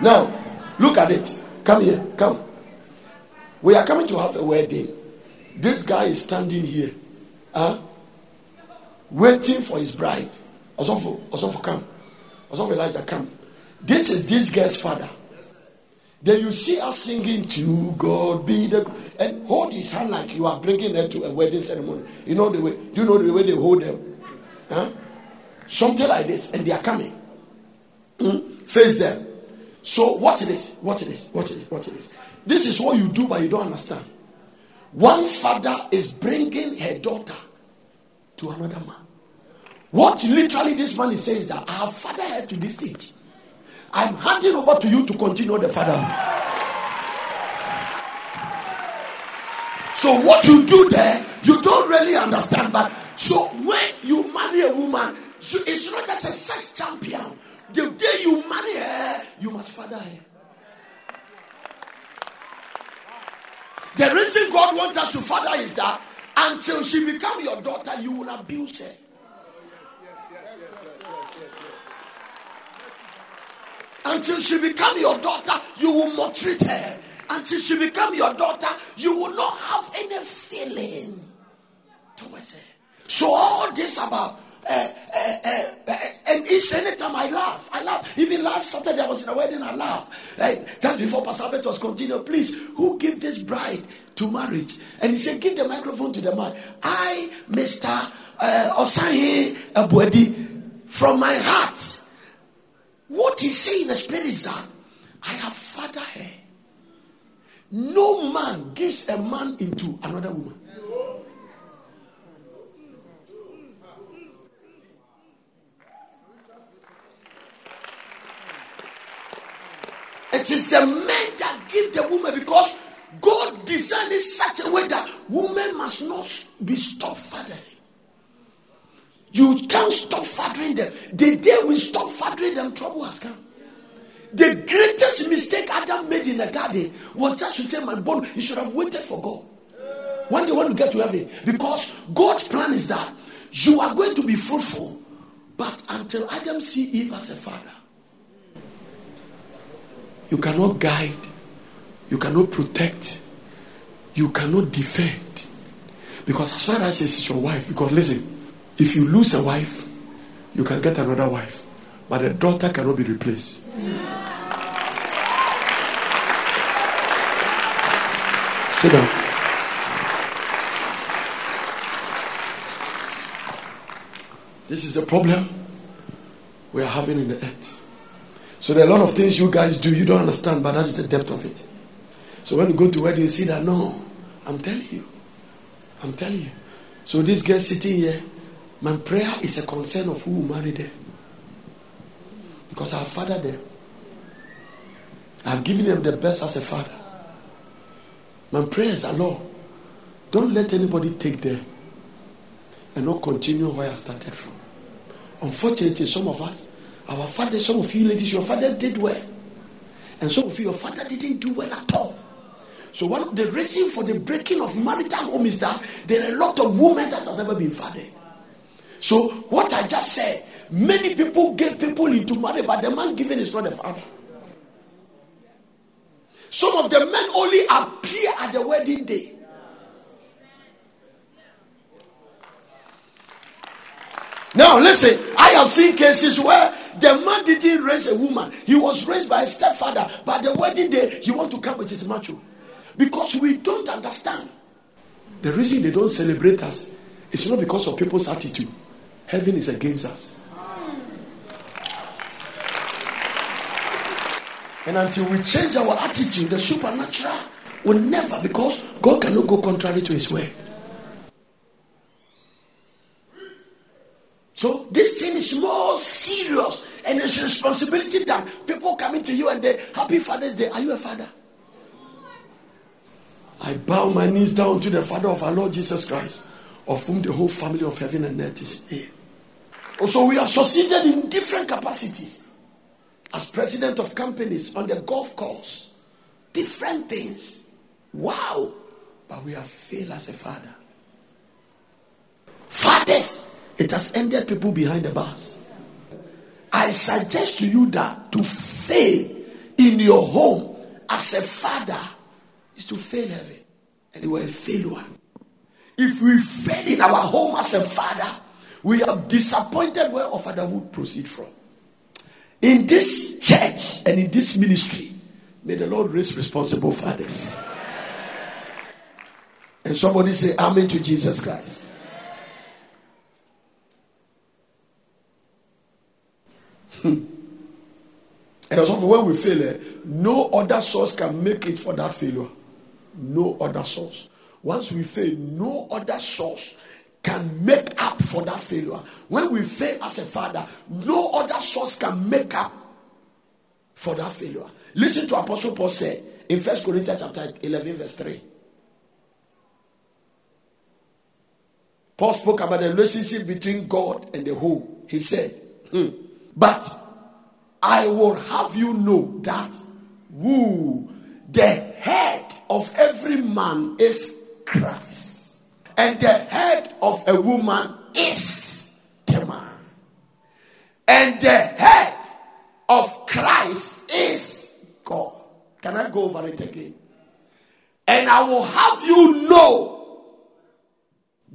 Now, look at it. Come here. Come. We are coming to have a wedding. This guy is standing here. Huh? Waiting for his bride. Osofo, Osofo, come. Osofo Elijah, come. This is this girl's father. Then you see us singing to God be the and hold his hand like you are bringing her to a wedding ceremony. You know the way. Do you know the way they hold them? Huh? Something like this, and they are coming. Mm? Face them. So watch this. Watch this. Watch this. Watch this. This is what you do, but you don't understand. One father is bringing her daughter to another man. What literally this man is saying is that have father her to this stage. I'm handing over to you to continue the fatherhood. So what you do there, you don't really understand. But so when you marry a woman, so it's not just a sex champion. The day you marry her, you must father her. The reason God wants us to father is that until she become your daughter, you will abuse her. Until she become your daughter, you will maltreat her. Until she become your daughter, you will not have any feeling towards her. So all this about uh, uh, uh, and each anytime I laugh, I laugh. Even last Saturday I was in a wedding, I laugh. Like just before Pastor Albert was continuing, please, who give this bride to marriage? And he said, give the microphone to the man. I, Mr. Uh, Osahi Abuedi, from my heart, what he's saying in the spirit is that I have father her. No man gives a man into another woman. It is the men that give the woman because God designed it such a way that women must not be stopped fathering. You can't stop fathering them. The day we stop fathering them, trouble has come. The greatest mistake Adam made in the garden was just to say, My bone, you should have waited for God. When do you want to get to heaven? Because God's plan is that you are going to be fruitful. But until Adam see Eve as a father, you cannot guide, you cannot protect, you cannot defend. Because as far as it's your wife, because listen, if you lose a wife, you can get another wife, but a daughter cannot be replaced. Yeah. Sit down. This is a problem we are having in the earth. So there are a lot of things you guys do you don't understand, but that is the depth of it. So when you go to wedding, you see that no, I'm telling you, I'm telling you. So this girl sitting here, my prayer is a concern of who will marry them, because I have fathered them. I've given them the best as a father. My prayers are Lord, don't let anybody take them and not continue where I started from. Unfortunately, some of us, our fathers, some of you ladies, your fathers did well. And some of you, your father didn't do well at all. So one of the reason for the breaking of marital home is that there are a lot of women that have never been fathered. So what I just said, many people gave people into marriage, but the man given is not the father. Some of the men only appear at the wedding day. Now, listen, I have seen cases where the man didn't raise a woman, he was raised by a stepfather, but the wedding day, he want to come with his macho. Because we don't understand. The reason they don't celebrate us is not because of people's attitude. Heaven is against us. And until we change our attitude, the supernatural will never, because God cannot go contrary to his way. So this thing is more serious and it's responsibility than people coming to you and they happy Father's Day. Are you a father? I bow my knees down to the Father of our Lord Jesus Christ, of whom the whole family of heaven and earth is here. Also, we have succeeded in different capacities as president of companies on the golf course, different things. Wow! But we have failed as a father. Fathers it has ended people behind the bars. I suggest to you that to fail in your home as a father is to fail heaven. And you are a failure. If we fail in our home as a father, we have disappointed where our fatherhood proceed from. In this church and in this ministry, may the Lord raise responsible fathers. And somebody say, Amen to Jesus Christ. and as also when we fail, eh, no other source can make it for that failure. No other source. Once we fail, no other source can make up for that failure. When we fail as a father, no other source can make up for that failure. Listen to Apostle Paul say in First Corinthians chapter 11, verse 3. Paul spoke about the relationship between God and the home. He said, hmm, but I will have you know that who the head of every man is Christ, and the head of a woman is the man, and the head of Christ is God. Can I go over it again? And I will have you know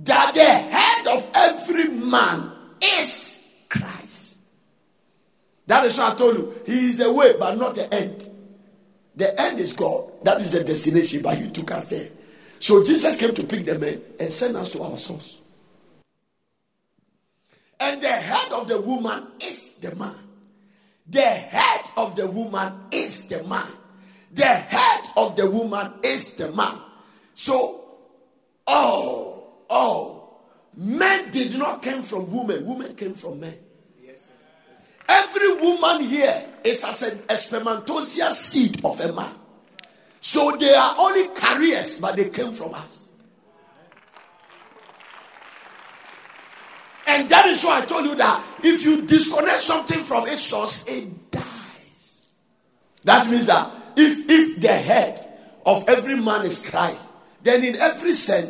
that the head of every man is Christ. That is why I told you, He is the way, but not the end. The end is God. That is the destination, but He took us there. So Jesus came to pick the men eh, and send us to our source. And the head of the woman is the man. The head of the woman is the man. The head of the woman is the man. So, oh, oh, men did not come from women. Women came from men. Yes. Every woman here is as an a seed of a man. So they are only carriers, but they came from us. And that is why I told you that if you disconnect something from its source, it dies. That means that if, if the head of every man is Christ, then in every sense,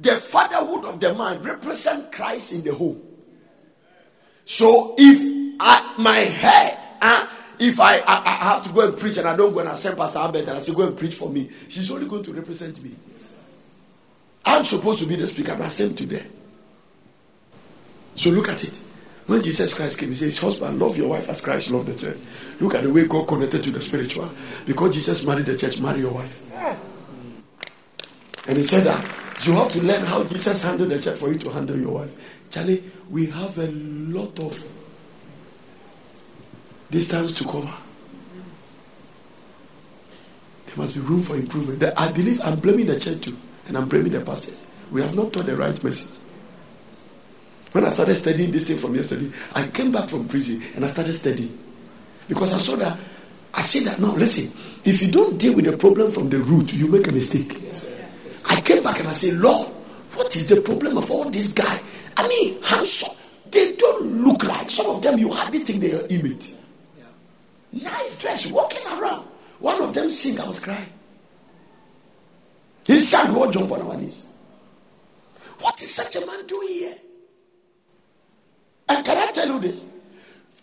the fatherhood of the man represents Christ in the home. So if I, my head, uh, if I, I, I, have to go and preach and I don't go and I send Pastor Albert and I say, go and preach for me, she's only going to represent me. Yes, I'm supposed to be the speaker, but I same today. So look at it. When Jesus Christ came, he says, Husband, love your wife as Christ loved the church. Look at the way God connected to the spiritual. Because Jesus married the church, marry your wife. And he said that you have to learn how Jesus handled the church for you to handle your wife. Charlie, we have a lot of distance to cover. There must be room for improvement. I believe I'm blaming the church too, and I'm blaming the pastors. We have not taught the right message. When I started studying this thing from yesterday, I came back from prison and I started studying. Because I saw that, I said that, no, listen, if you don't deal with the problem from the root, you make a mistake. Yes. I came back and I said, Lord, what is the problem of all these guys? I mean, handsome. They don't look like some of them. You hardly think they are image. Nice dress, walking around. One of them sing. I was crying. He sang. We all jump on our knees. What is such a man doing here? And can I tell you this?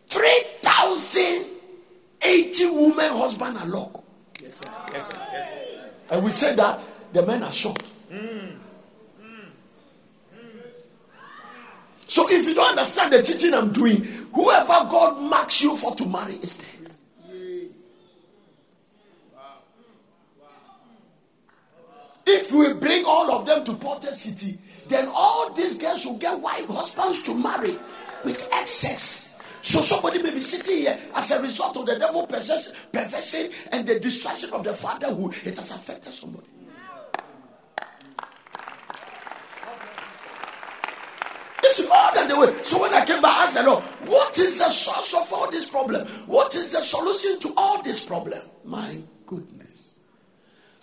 3,080 women, husband, and lock. Yes, sir. Yes, sir. Yes, sir. And we said that the men are short. Mm. So if you don't understand the teaching I'm doing, whoever God marks you for to marry is dead. If we bring all of them to Porter City, then all these girls will get white husbands to marry with excess. So somebody may be sitting here as a result of the devil perversion and the distraction of the fatherhood. It has affected somebody. It's more than the way. So when I came back, I said, Lord, what is the source of all this problem? What is the solution to all this problem? My goodness.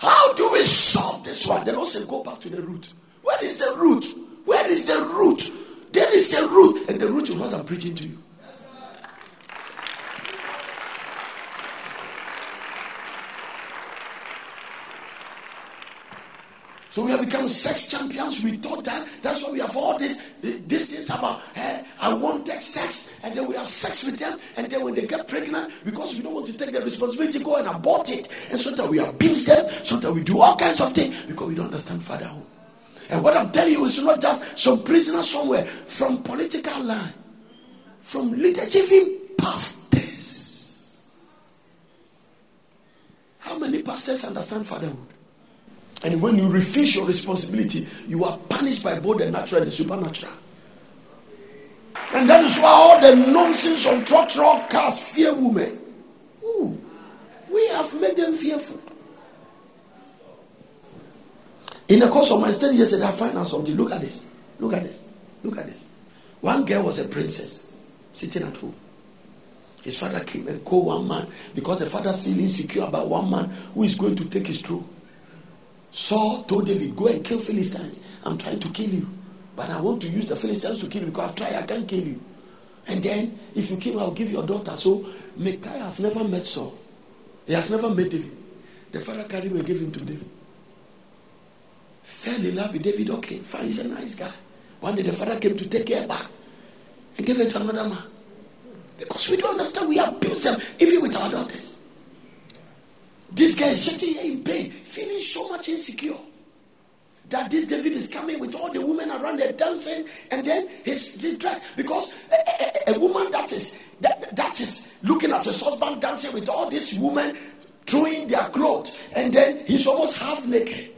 How do we solve this one? The Lord said, go back to the root. Where is the root? Where is the root? There is the root, and the root is what I'm preaching to you. So we have become sex champions. We thought that that's why we have all this these things about hey, I wanted sex, and then we have sex with them, and then when they get pregnant, because we don't want to take the responsibility, go and abort it, and so that we abuse them, so that we do all kinds of things because we don't understand fatherhood. And what I'm telling you is not just some prisoner somewhere from political line, from leaders, even pastors. How many pastors understand fatherhood? And when you refuse your responsibility, you are punished by both the natural and the supernatural. And that is why all the nonsense on truck truck cars fear women. Ooh, we have made them fearful. In the course of my study yesterday, I found out something. Look at this. Look at this. Look at this. One girl was a princess sitting at home. His father came and called one man because the father feels insecure about one man who is going to take his throne. Saul told David, Go and kill Philistines. I'm trying to kill you. But I want to use the Philistines to kill you because I've tried, I can't kill you. And then, if you kill, I'll give your daughter. So, Micaiah has never met Saul. He has never met David. The father carried him and gave him to David fell in love with David. Okay, fine, he's a nice guy. One day the father came to take care back and gave it to another man. Because we don't understand, we abuse them, even with our daughters. This guy is sitting here in pain, feeling so much insecure. That this David is coming with all the women around there dancing, and then he's, dressed because a, a, a, woman that is that, that is looking at his husband dancing with all these women throwing their clothes, and then he's almost half naked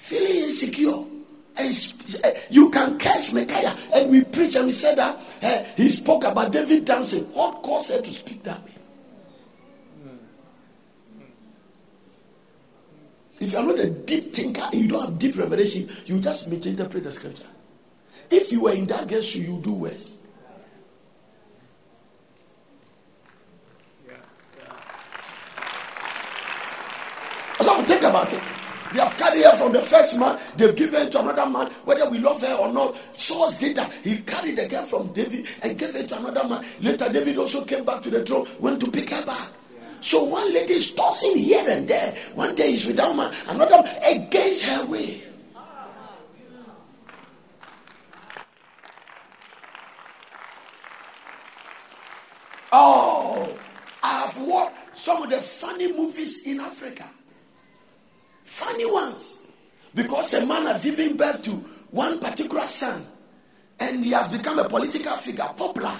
feeling insecure. And you can curse Micaiah. And we preach and we said that uh, he spoke about David dancing. What caused her to speak that way? If you are not a deep thinker and you don't have deep revelation, you just misinterpret the scripture. If you were in that shoe, you do worse. Yeah. Yeah. So think about it. They have carried her from the first man, they've given to another man, whether we love her or not. Saul did that. He carried the girl from David and gave it to another man. Later, David also came back to the throne, went to pick her back. So one lady is tossing here and there. One day is with that man, another against her way. Oh, I have watched some of the funny movies in Africa. Funny ones. Because a man has given birth to one particular son and he has become a political figure, popular.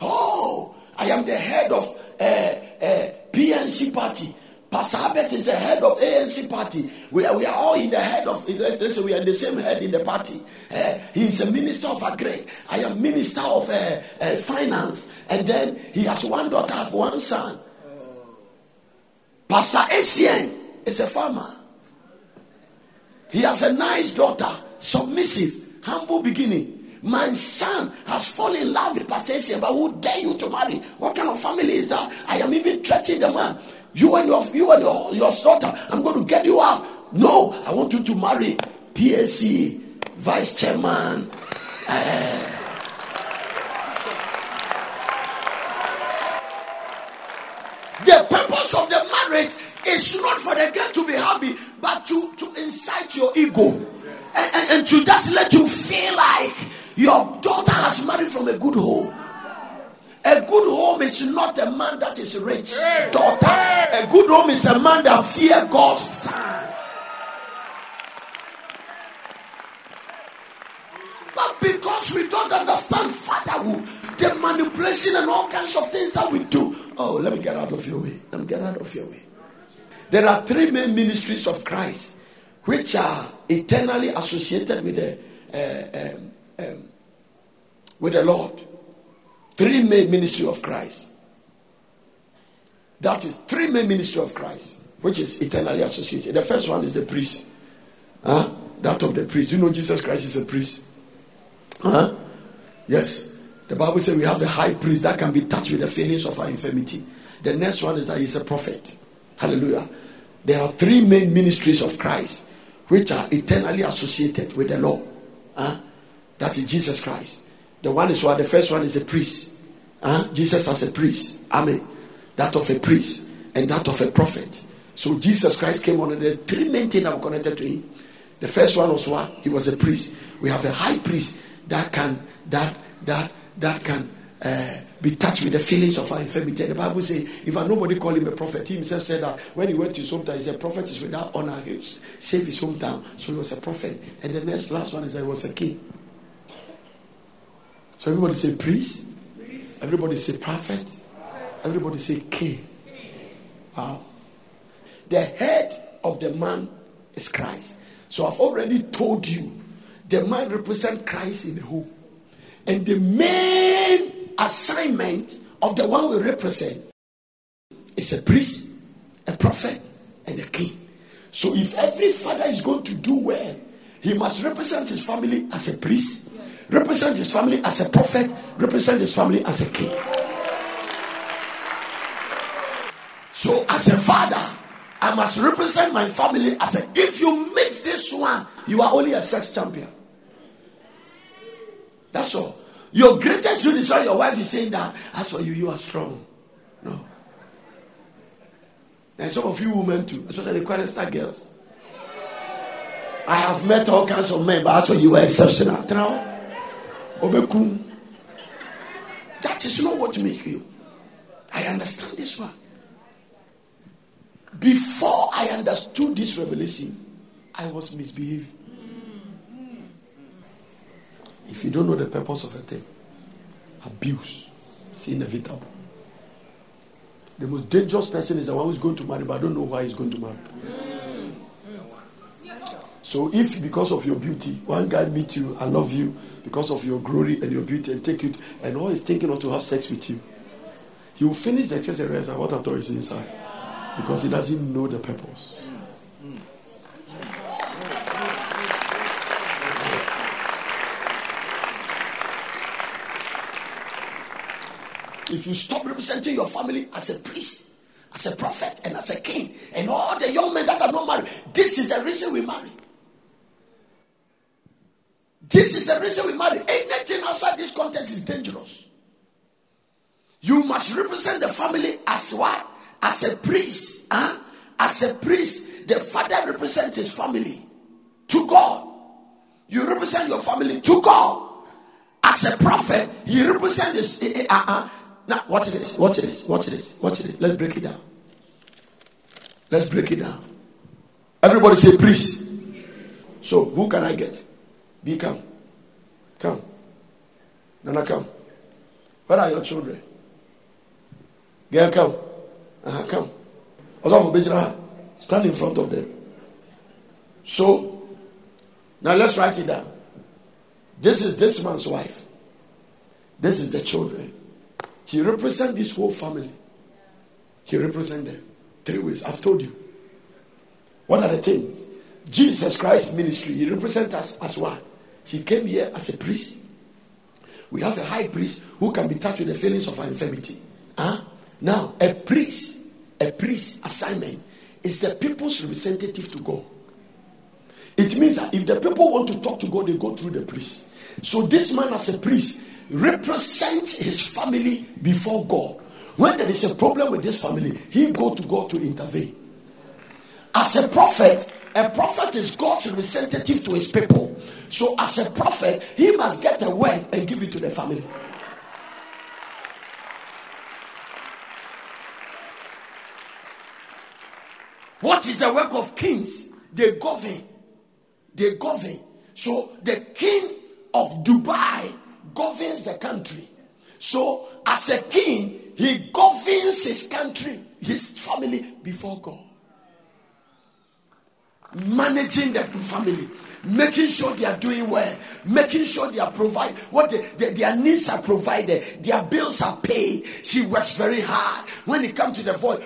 Oh, I am the head of uh, uh, PNC party. Pastor Albert is the head of ANC party. We are, we are all in the head of, let's, let's say we are the same head in the party. Uh, he is a minister of agri. I am minister of uh, uh, finance. And then he has one daughter, have one son. Pastor Essien is a farmer. He has a nice daughter, submissive, humble beginning. My son has fallen in love with Essien, but who dare you to marry? What kind of family is that? I am even threatening the man. You and your you and your, your daughter, I'm going to get you out. No, I want you to marry PAC vice chairman. Uh, the purpose of the marriage is not for the girl to be happy, but to, to incite your ego and, and, and to just let you feel like your daughter has married from a good home. A good home is not a man that is rich, daughter. A good home is a man that fear God's son. But because we don't understand fatherhood, the manipulation and all kinds of things that we do. Oh, let me get out of your way. Let me get out of your way. There are three main ministries of Christ which are eternally associated with the uh, um, um, with the Lord. Three main ministry of Christ. That is three main ministry of Christ, which is eternally associated. The first one is the priest. Huh? That of the priest. You know Jesus Christ is a priest. Huh? Yes. The Bible says we have the high priest that can be touched with the feelings of our infirmity. The next one is that he's a prophet. Hallelujah. There are three main ministries of Christ which are eternally associated with the Lord. Huh? That is Jesus Christ. The one is what? The first one is a priest. Huh? Jesus as a priest. Amen. That of a priest and that of a prophet. So Jesus Christ came on the three main things that were connected to him. The first one was what? He was a priest. We have a high priest that can that that that can uh, be touched with the feelings of our infirmity. And the Bible says, if nobody call him a prophet, he himself said that when he went to his hometown, he said, prophet is without honor. He save his hometown. So he was a prophet. And the next last one is that he was a king. So everybody say priest. Everybody say prophet. Everybody say king. Wow. The head of the man is Christ. So I've already told you the man represents Christ in the home. And the main assignment of the one we represent is a priest, a prophet, and a king. So if every father is going to do well, he must represent his family as a priest, represent his family as a prophet, represent his family as a king. So, as a father, I must represent my family as a. If you mix this one, you are only a sex champion. That's all. Your greatest good is your wife is saying that. As for you, you are strong. No. And some of you women too, especially the star girls. I have met all kinds of men, but actually you were exceptional. That is not what makes you. I understand this one. Before I understood this revelation, I was misbehaving. If you don't know the purpose of a thing, abuse is inevitable. The most dangerous person is the one who's going to marry, but I don't know why he's going to marry. So if because of your beauty, one guy meets you, and love you because of your glory and your beauty, and take to, and all he's thinking of to have sex with you, he will finish the chest and realize what I thought is inside because he doesn't know the purpose. If you stop representing your family as a priest, as a prophet, and as a king, and all the young men that are not married, this is the reason we marry. This is the reason we marry. Anything outside this context is dangerous. You must represent the family as what? As a priest. Huh? As a priest, the father represents his family to God. You represent your family to God. As a prophet, he represents his, uh, uh, now, watch this, watch this, watch this, watch this. Let's break it down. Let's break it down. Everybody say, priest. So, who can I get? Be come. Come. Nana, come. Where are your children? Girl, come. Uh-huh, come. Also stand in front of them. So now let's write it down. This is this man's wife. This is the children. He represents this whole family. He represents them. Three ways. I've told you. What are the things? Jesus Christ's ministry, he represents us as one. He came here as a priest. We have a high priest who can be touched with the feelings of our infirmity. Huh? Now, a priest, a priest assignment is the people's representative to God. It means that if the people want to talk to God, they go through the priest. So this man, as a priest, represents his family before God. When there is a problem with this family, he go to God to intervene. As a prophet, a prophet is God's representative to his people. So, as a prophet, he must get a word and give it to the family. What is the work of kings? They govern. They govern. So, the king of Dubai governs the country. So, as a king, he governs his country, his family before God managing the family, making sure they are doing well, making sure they are provide what they, they, their needs are provided, their bills are paid. She works very hard. When it comes to the voice,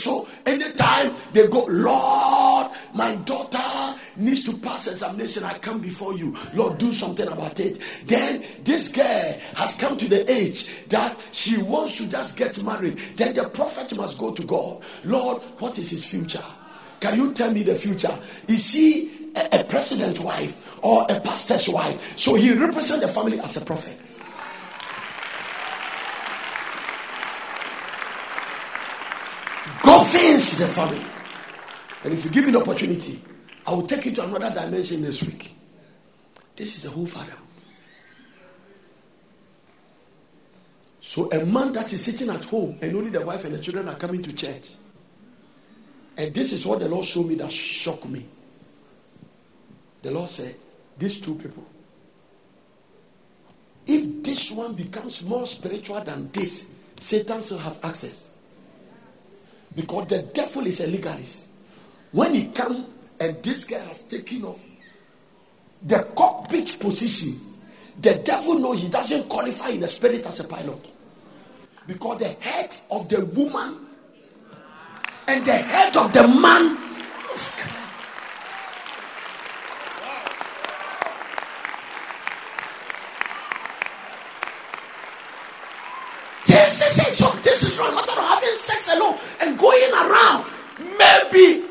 so anytime they go, Lord, my daughter needs to pass examination. I come before you, Lord, do something about it. Then this girl has come to the age that she wants to just get married. Then the prophet must go to God, Lord, what is his future? Can you tell me the future? Is he a, a president wife or a pastor's wife? So he represents the family as a prophet. Governs the family. And if you give me the opportunity, I will take you to another dimension next week. This is the whole father. So a man that is sitting at home and only the wife and the children are coming to church and this is what the Lord showed me that shocked me. The Lord said, These two people, if this one becomes more spiritual than this, Satan still have access. Because the devil is a legalist. When he come and this guy has taken off the cockpit position, the devil know he doesn't qualify in the spirit as a pilot. Because the head of the woman and the head of the man is Christ. This is it. So this is a matter of having sex alone and going around. Maybe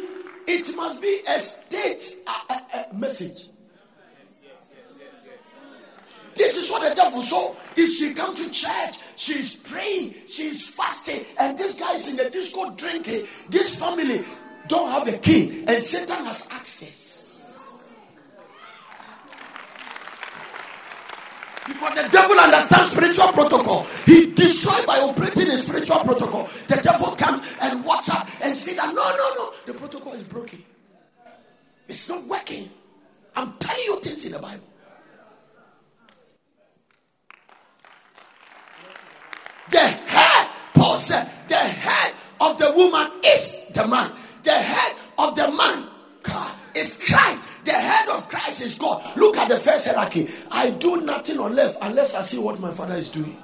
it must be a state message. This is what the devil saw. If she come to church, she's praying, she's fasting, and this guy is in the disco drinking. This family don't have a key, and Satan has access. Because the devil understands spiritual protocol. He destroyed by operating a spiritual protocol. The devil comes and watch out and say that no, no, no, the protocol is broken. It's not working. I'm telling you things in the Bible. The head, Paul said, the head of the woman is the man. The head of the man God, is Christ. The head of Christ is God. Look at the first hierarchy. I do nothing on left unless I see what my father is doing.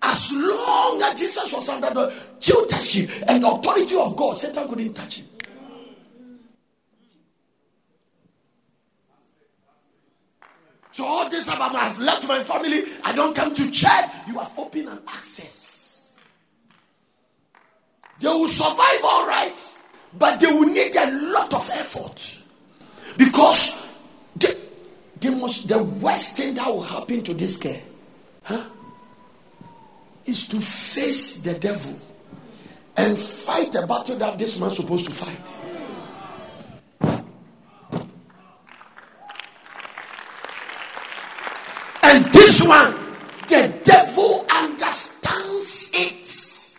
As long as Jesus was under the tutorship and authority of God, Satan couldn't touch him. So all this about I have left my family, I don't come to church. You have opened an access. They will survive all right, but they will need a lot of effort because they, they must. The worst thing that will happen to this girl, huh, is to face the devil and fight the battle that this man's supposed to fight. one, the devil understands it.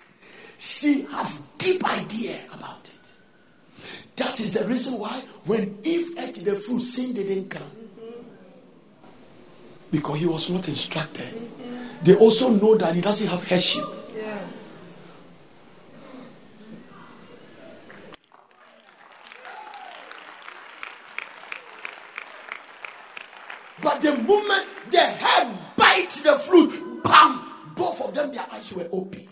She has deep idea about it. That is the reason why when Eve ate the fruit, sin didn't come. Because he was not instructed. They also know that he doesn't have headship. Yeah. But the moment the head ate the fruit. Bam! Both of them, their eyes were open.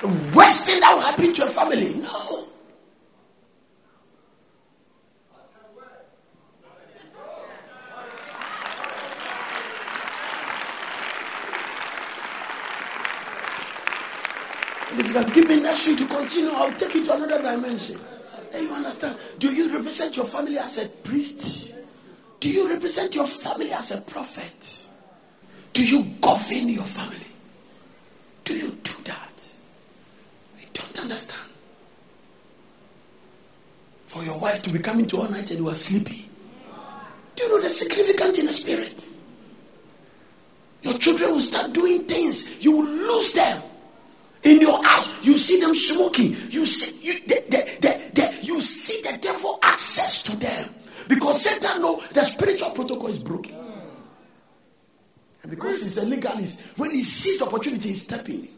The worst thing that will happen to a family. No. if you can give me next week to continue, I'll take it to another dimension. Then you understand. Do you represent your family as a priest? Do you represent your family as a prophet? Do you govern your family? Do you do that? I don't understand. For your wife to be coming to all night and you are sleepy. Do you know the significance in the spirit? Your children will start doing things, you will lose them. In your eyes, you see them smoking. You see, you, you see the devil access to them. Because Satan know the spiritual protocol is broken. And because he's a legalist, when he sees opportunity, he's stepping in.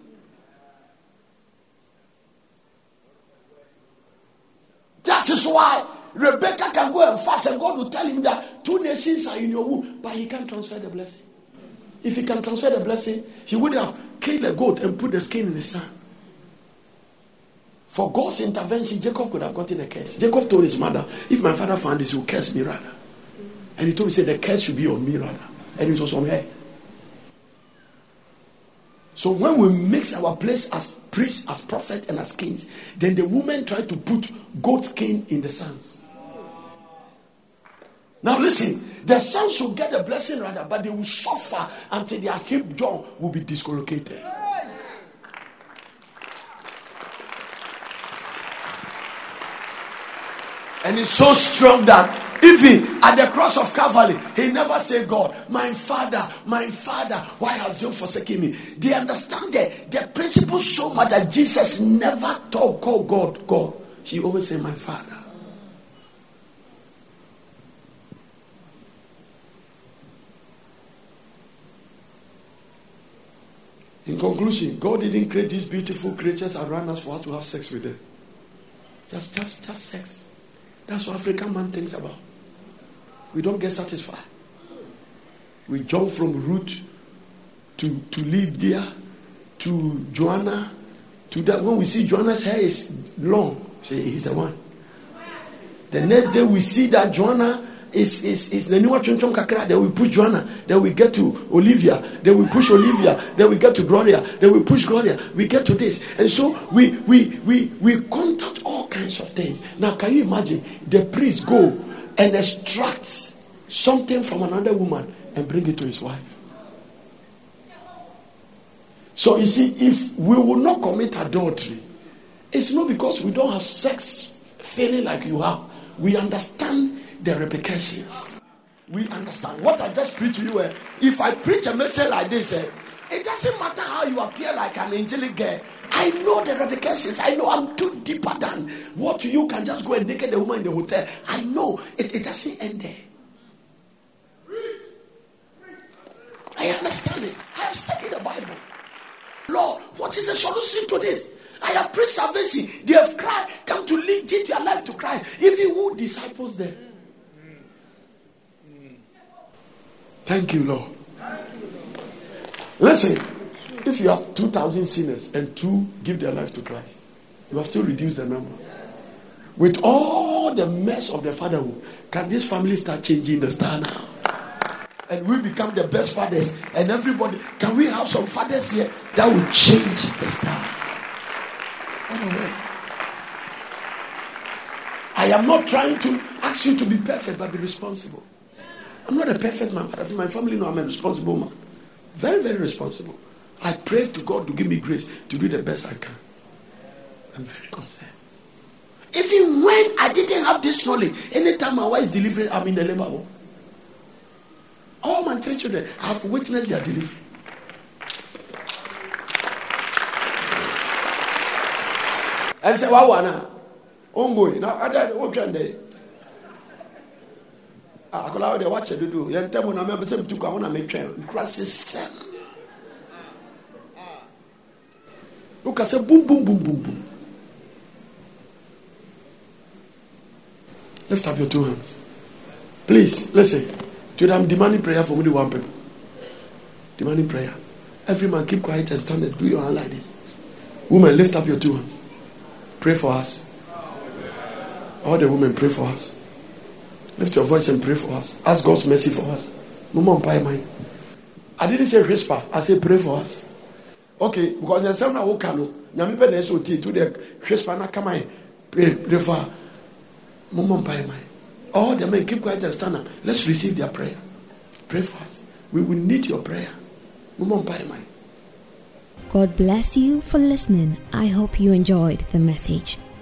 That is why Rebecca can go and fast, and God will tell him that two nations are in your womb, but he can't transfer the blessing. If he can transfer the blessing, he would have killed a goat and put the skin in the sand. For God's intervention, Jacob could have gotten a curse. Jacob told his mother, If my father found this, he will curse me rather. And he told me, said, The curse should be on me rather. And it was on her. So when we mix our place as priests, as prophet, and as kings, then the woman try to put goat skin in the sons. Now listen, the sons will get the blessing rather, but they will suffer until their hip joint will be dislocated. And he's so strong that even at the cross of Calvary, he never said, God, my father, my father, why has you forsaken me? They understand the, the principle so much that Jesus never told call oh, God, God. He always said, My father. In conclusion, God didn't create these beautiful creatures around us for us to have sex with them. Just, just, just sex. That's what African man thinks about. We don't get satisfied. We jump from Ruth to, to Lydia to Joanna to that. When we see Joanna's hair is long, say he's the one. The next day we see that Joanna is is is the new chonchon kakra. Then we push Joanna. Then we get to Olivia. Then we push Olivia. Then we get to Gloria. Then we push Gloria. We get to this, and so we we we we contact all kinds of things. Now, can you imagine the priest go and extract something from another woman and bring it to his wife? So you see, if we will not commit adultery, it's not because we don't have sex feeling like you have. We understand the repercussions. We understand. What I just preached to you, eh, if I preach a message like this, eh, it doesn't matter how you appear like an angelic girl. I know the repercussions. I know I'm too deeper than what you can just go and naked the woman in the hotel. I know it, it doesn't end there. I understand it. I have studied the Bible. Lord, what is the solution to this? I have preached salvation. They have cried, come to lead their life to Christ. If you who disciples them. Thank you, Lord. Listen, if you have 2,000 sinners and two give their life to Christ, you have to reduce the number. With all the mess of the fatherhood, can this family start changing the star now? And we become the best fathers, and everybody, can we have some fathers here that will change the star? I am not trying to ask you to be perfect, but be responsible. I'm not a perfect man, but my family know I'm a responsible man. Very, very responsible. I pray to God to give me grace to do the best I can. I'm very concerned. Even when I didn't have this knowledge, anytime my wife is delivering, I'm in the labor home. All my three children have witnessed their delivery. And say, Wow, ongoing. Now, I don't know akwadaa wo deɛ wakyɛ dodo. Yɛn ntɛm na mɛ sɛ mutu kɔ ahɔ na metwɛn nkura sesɛm woka sɛ bum bum bum bum bum. Lift up your two hands. Please listen. Today i'm demanding prayer from only one people. Demanding prayer. Every man keep quiet and stand and do your hand like this. Women, lift up your two hands. Pray for us. All the women, pray for us. Lift your voice and pray for us. Ask God's mercy for us. Mama, mine. I didn't say whisper. I said pray for us. Okay, because there's some now can nyame pɛ na ɛsɛ otie to the whisper na kama pray pray for Mama, mine. All the men keep quiet and stand up. Let's receive their prayer. Pray for us. We will need your prayer. Mama, mine. God bless you for listening. I hope you enjoyed the message.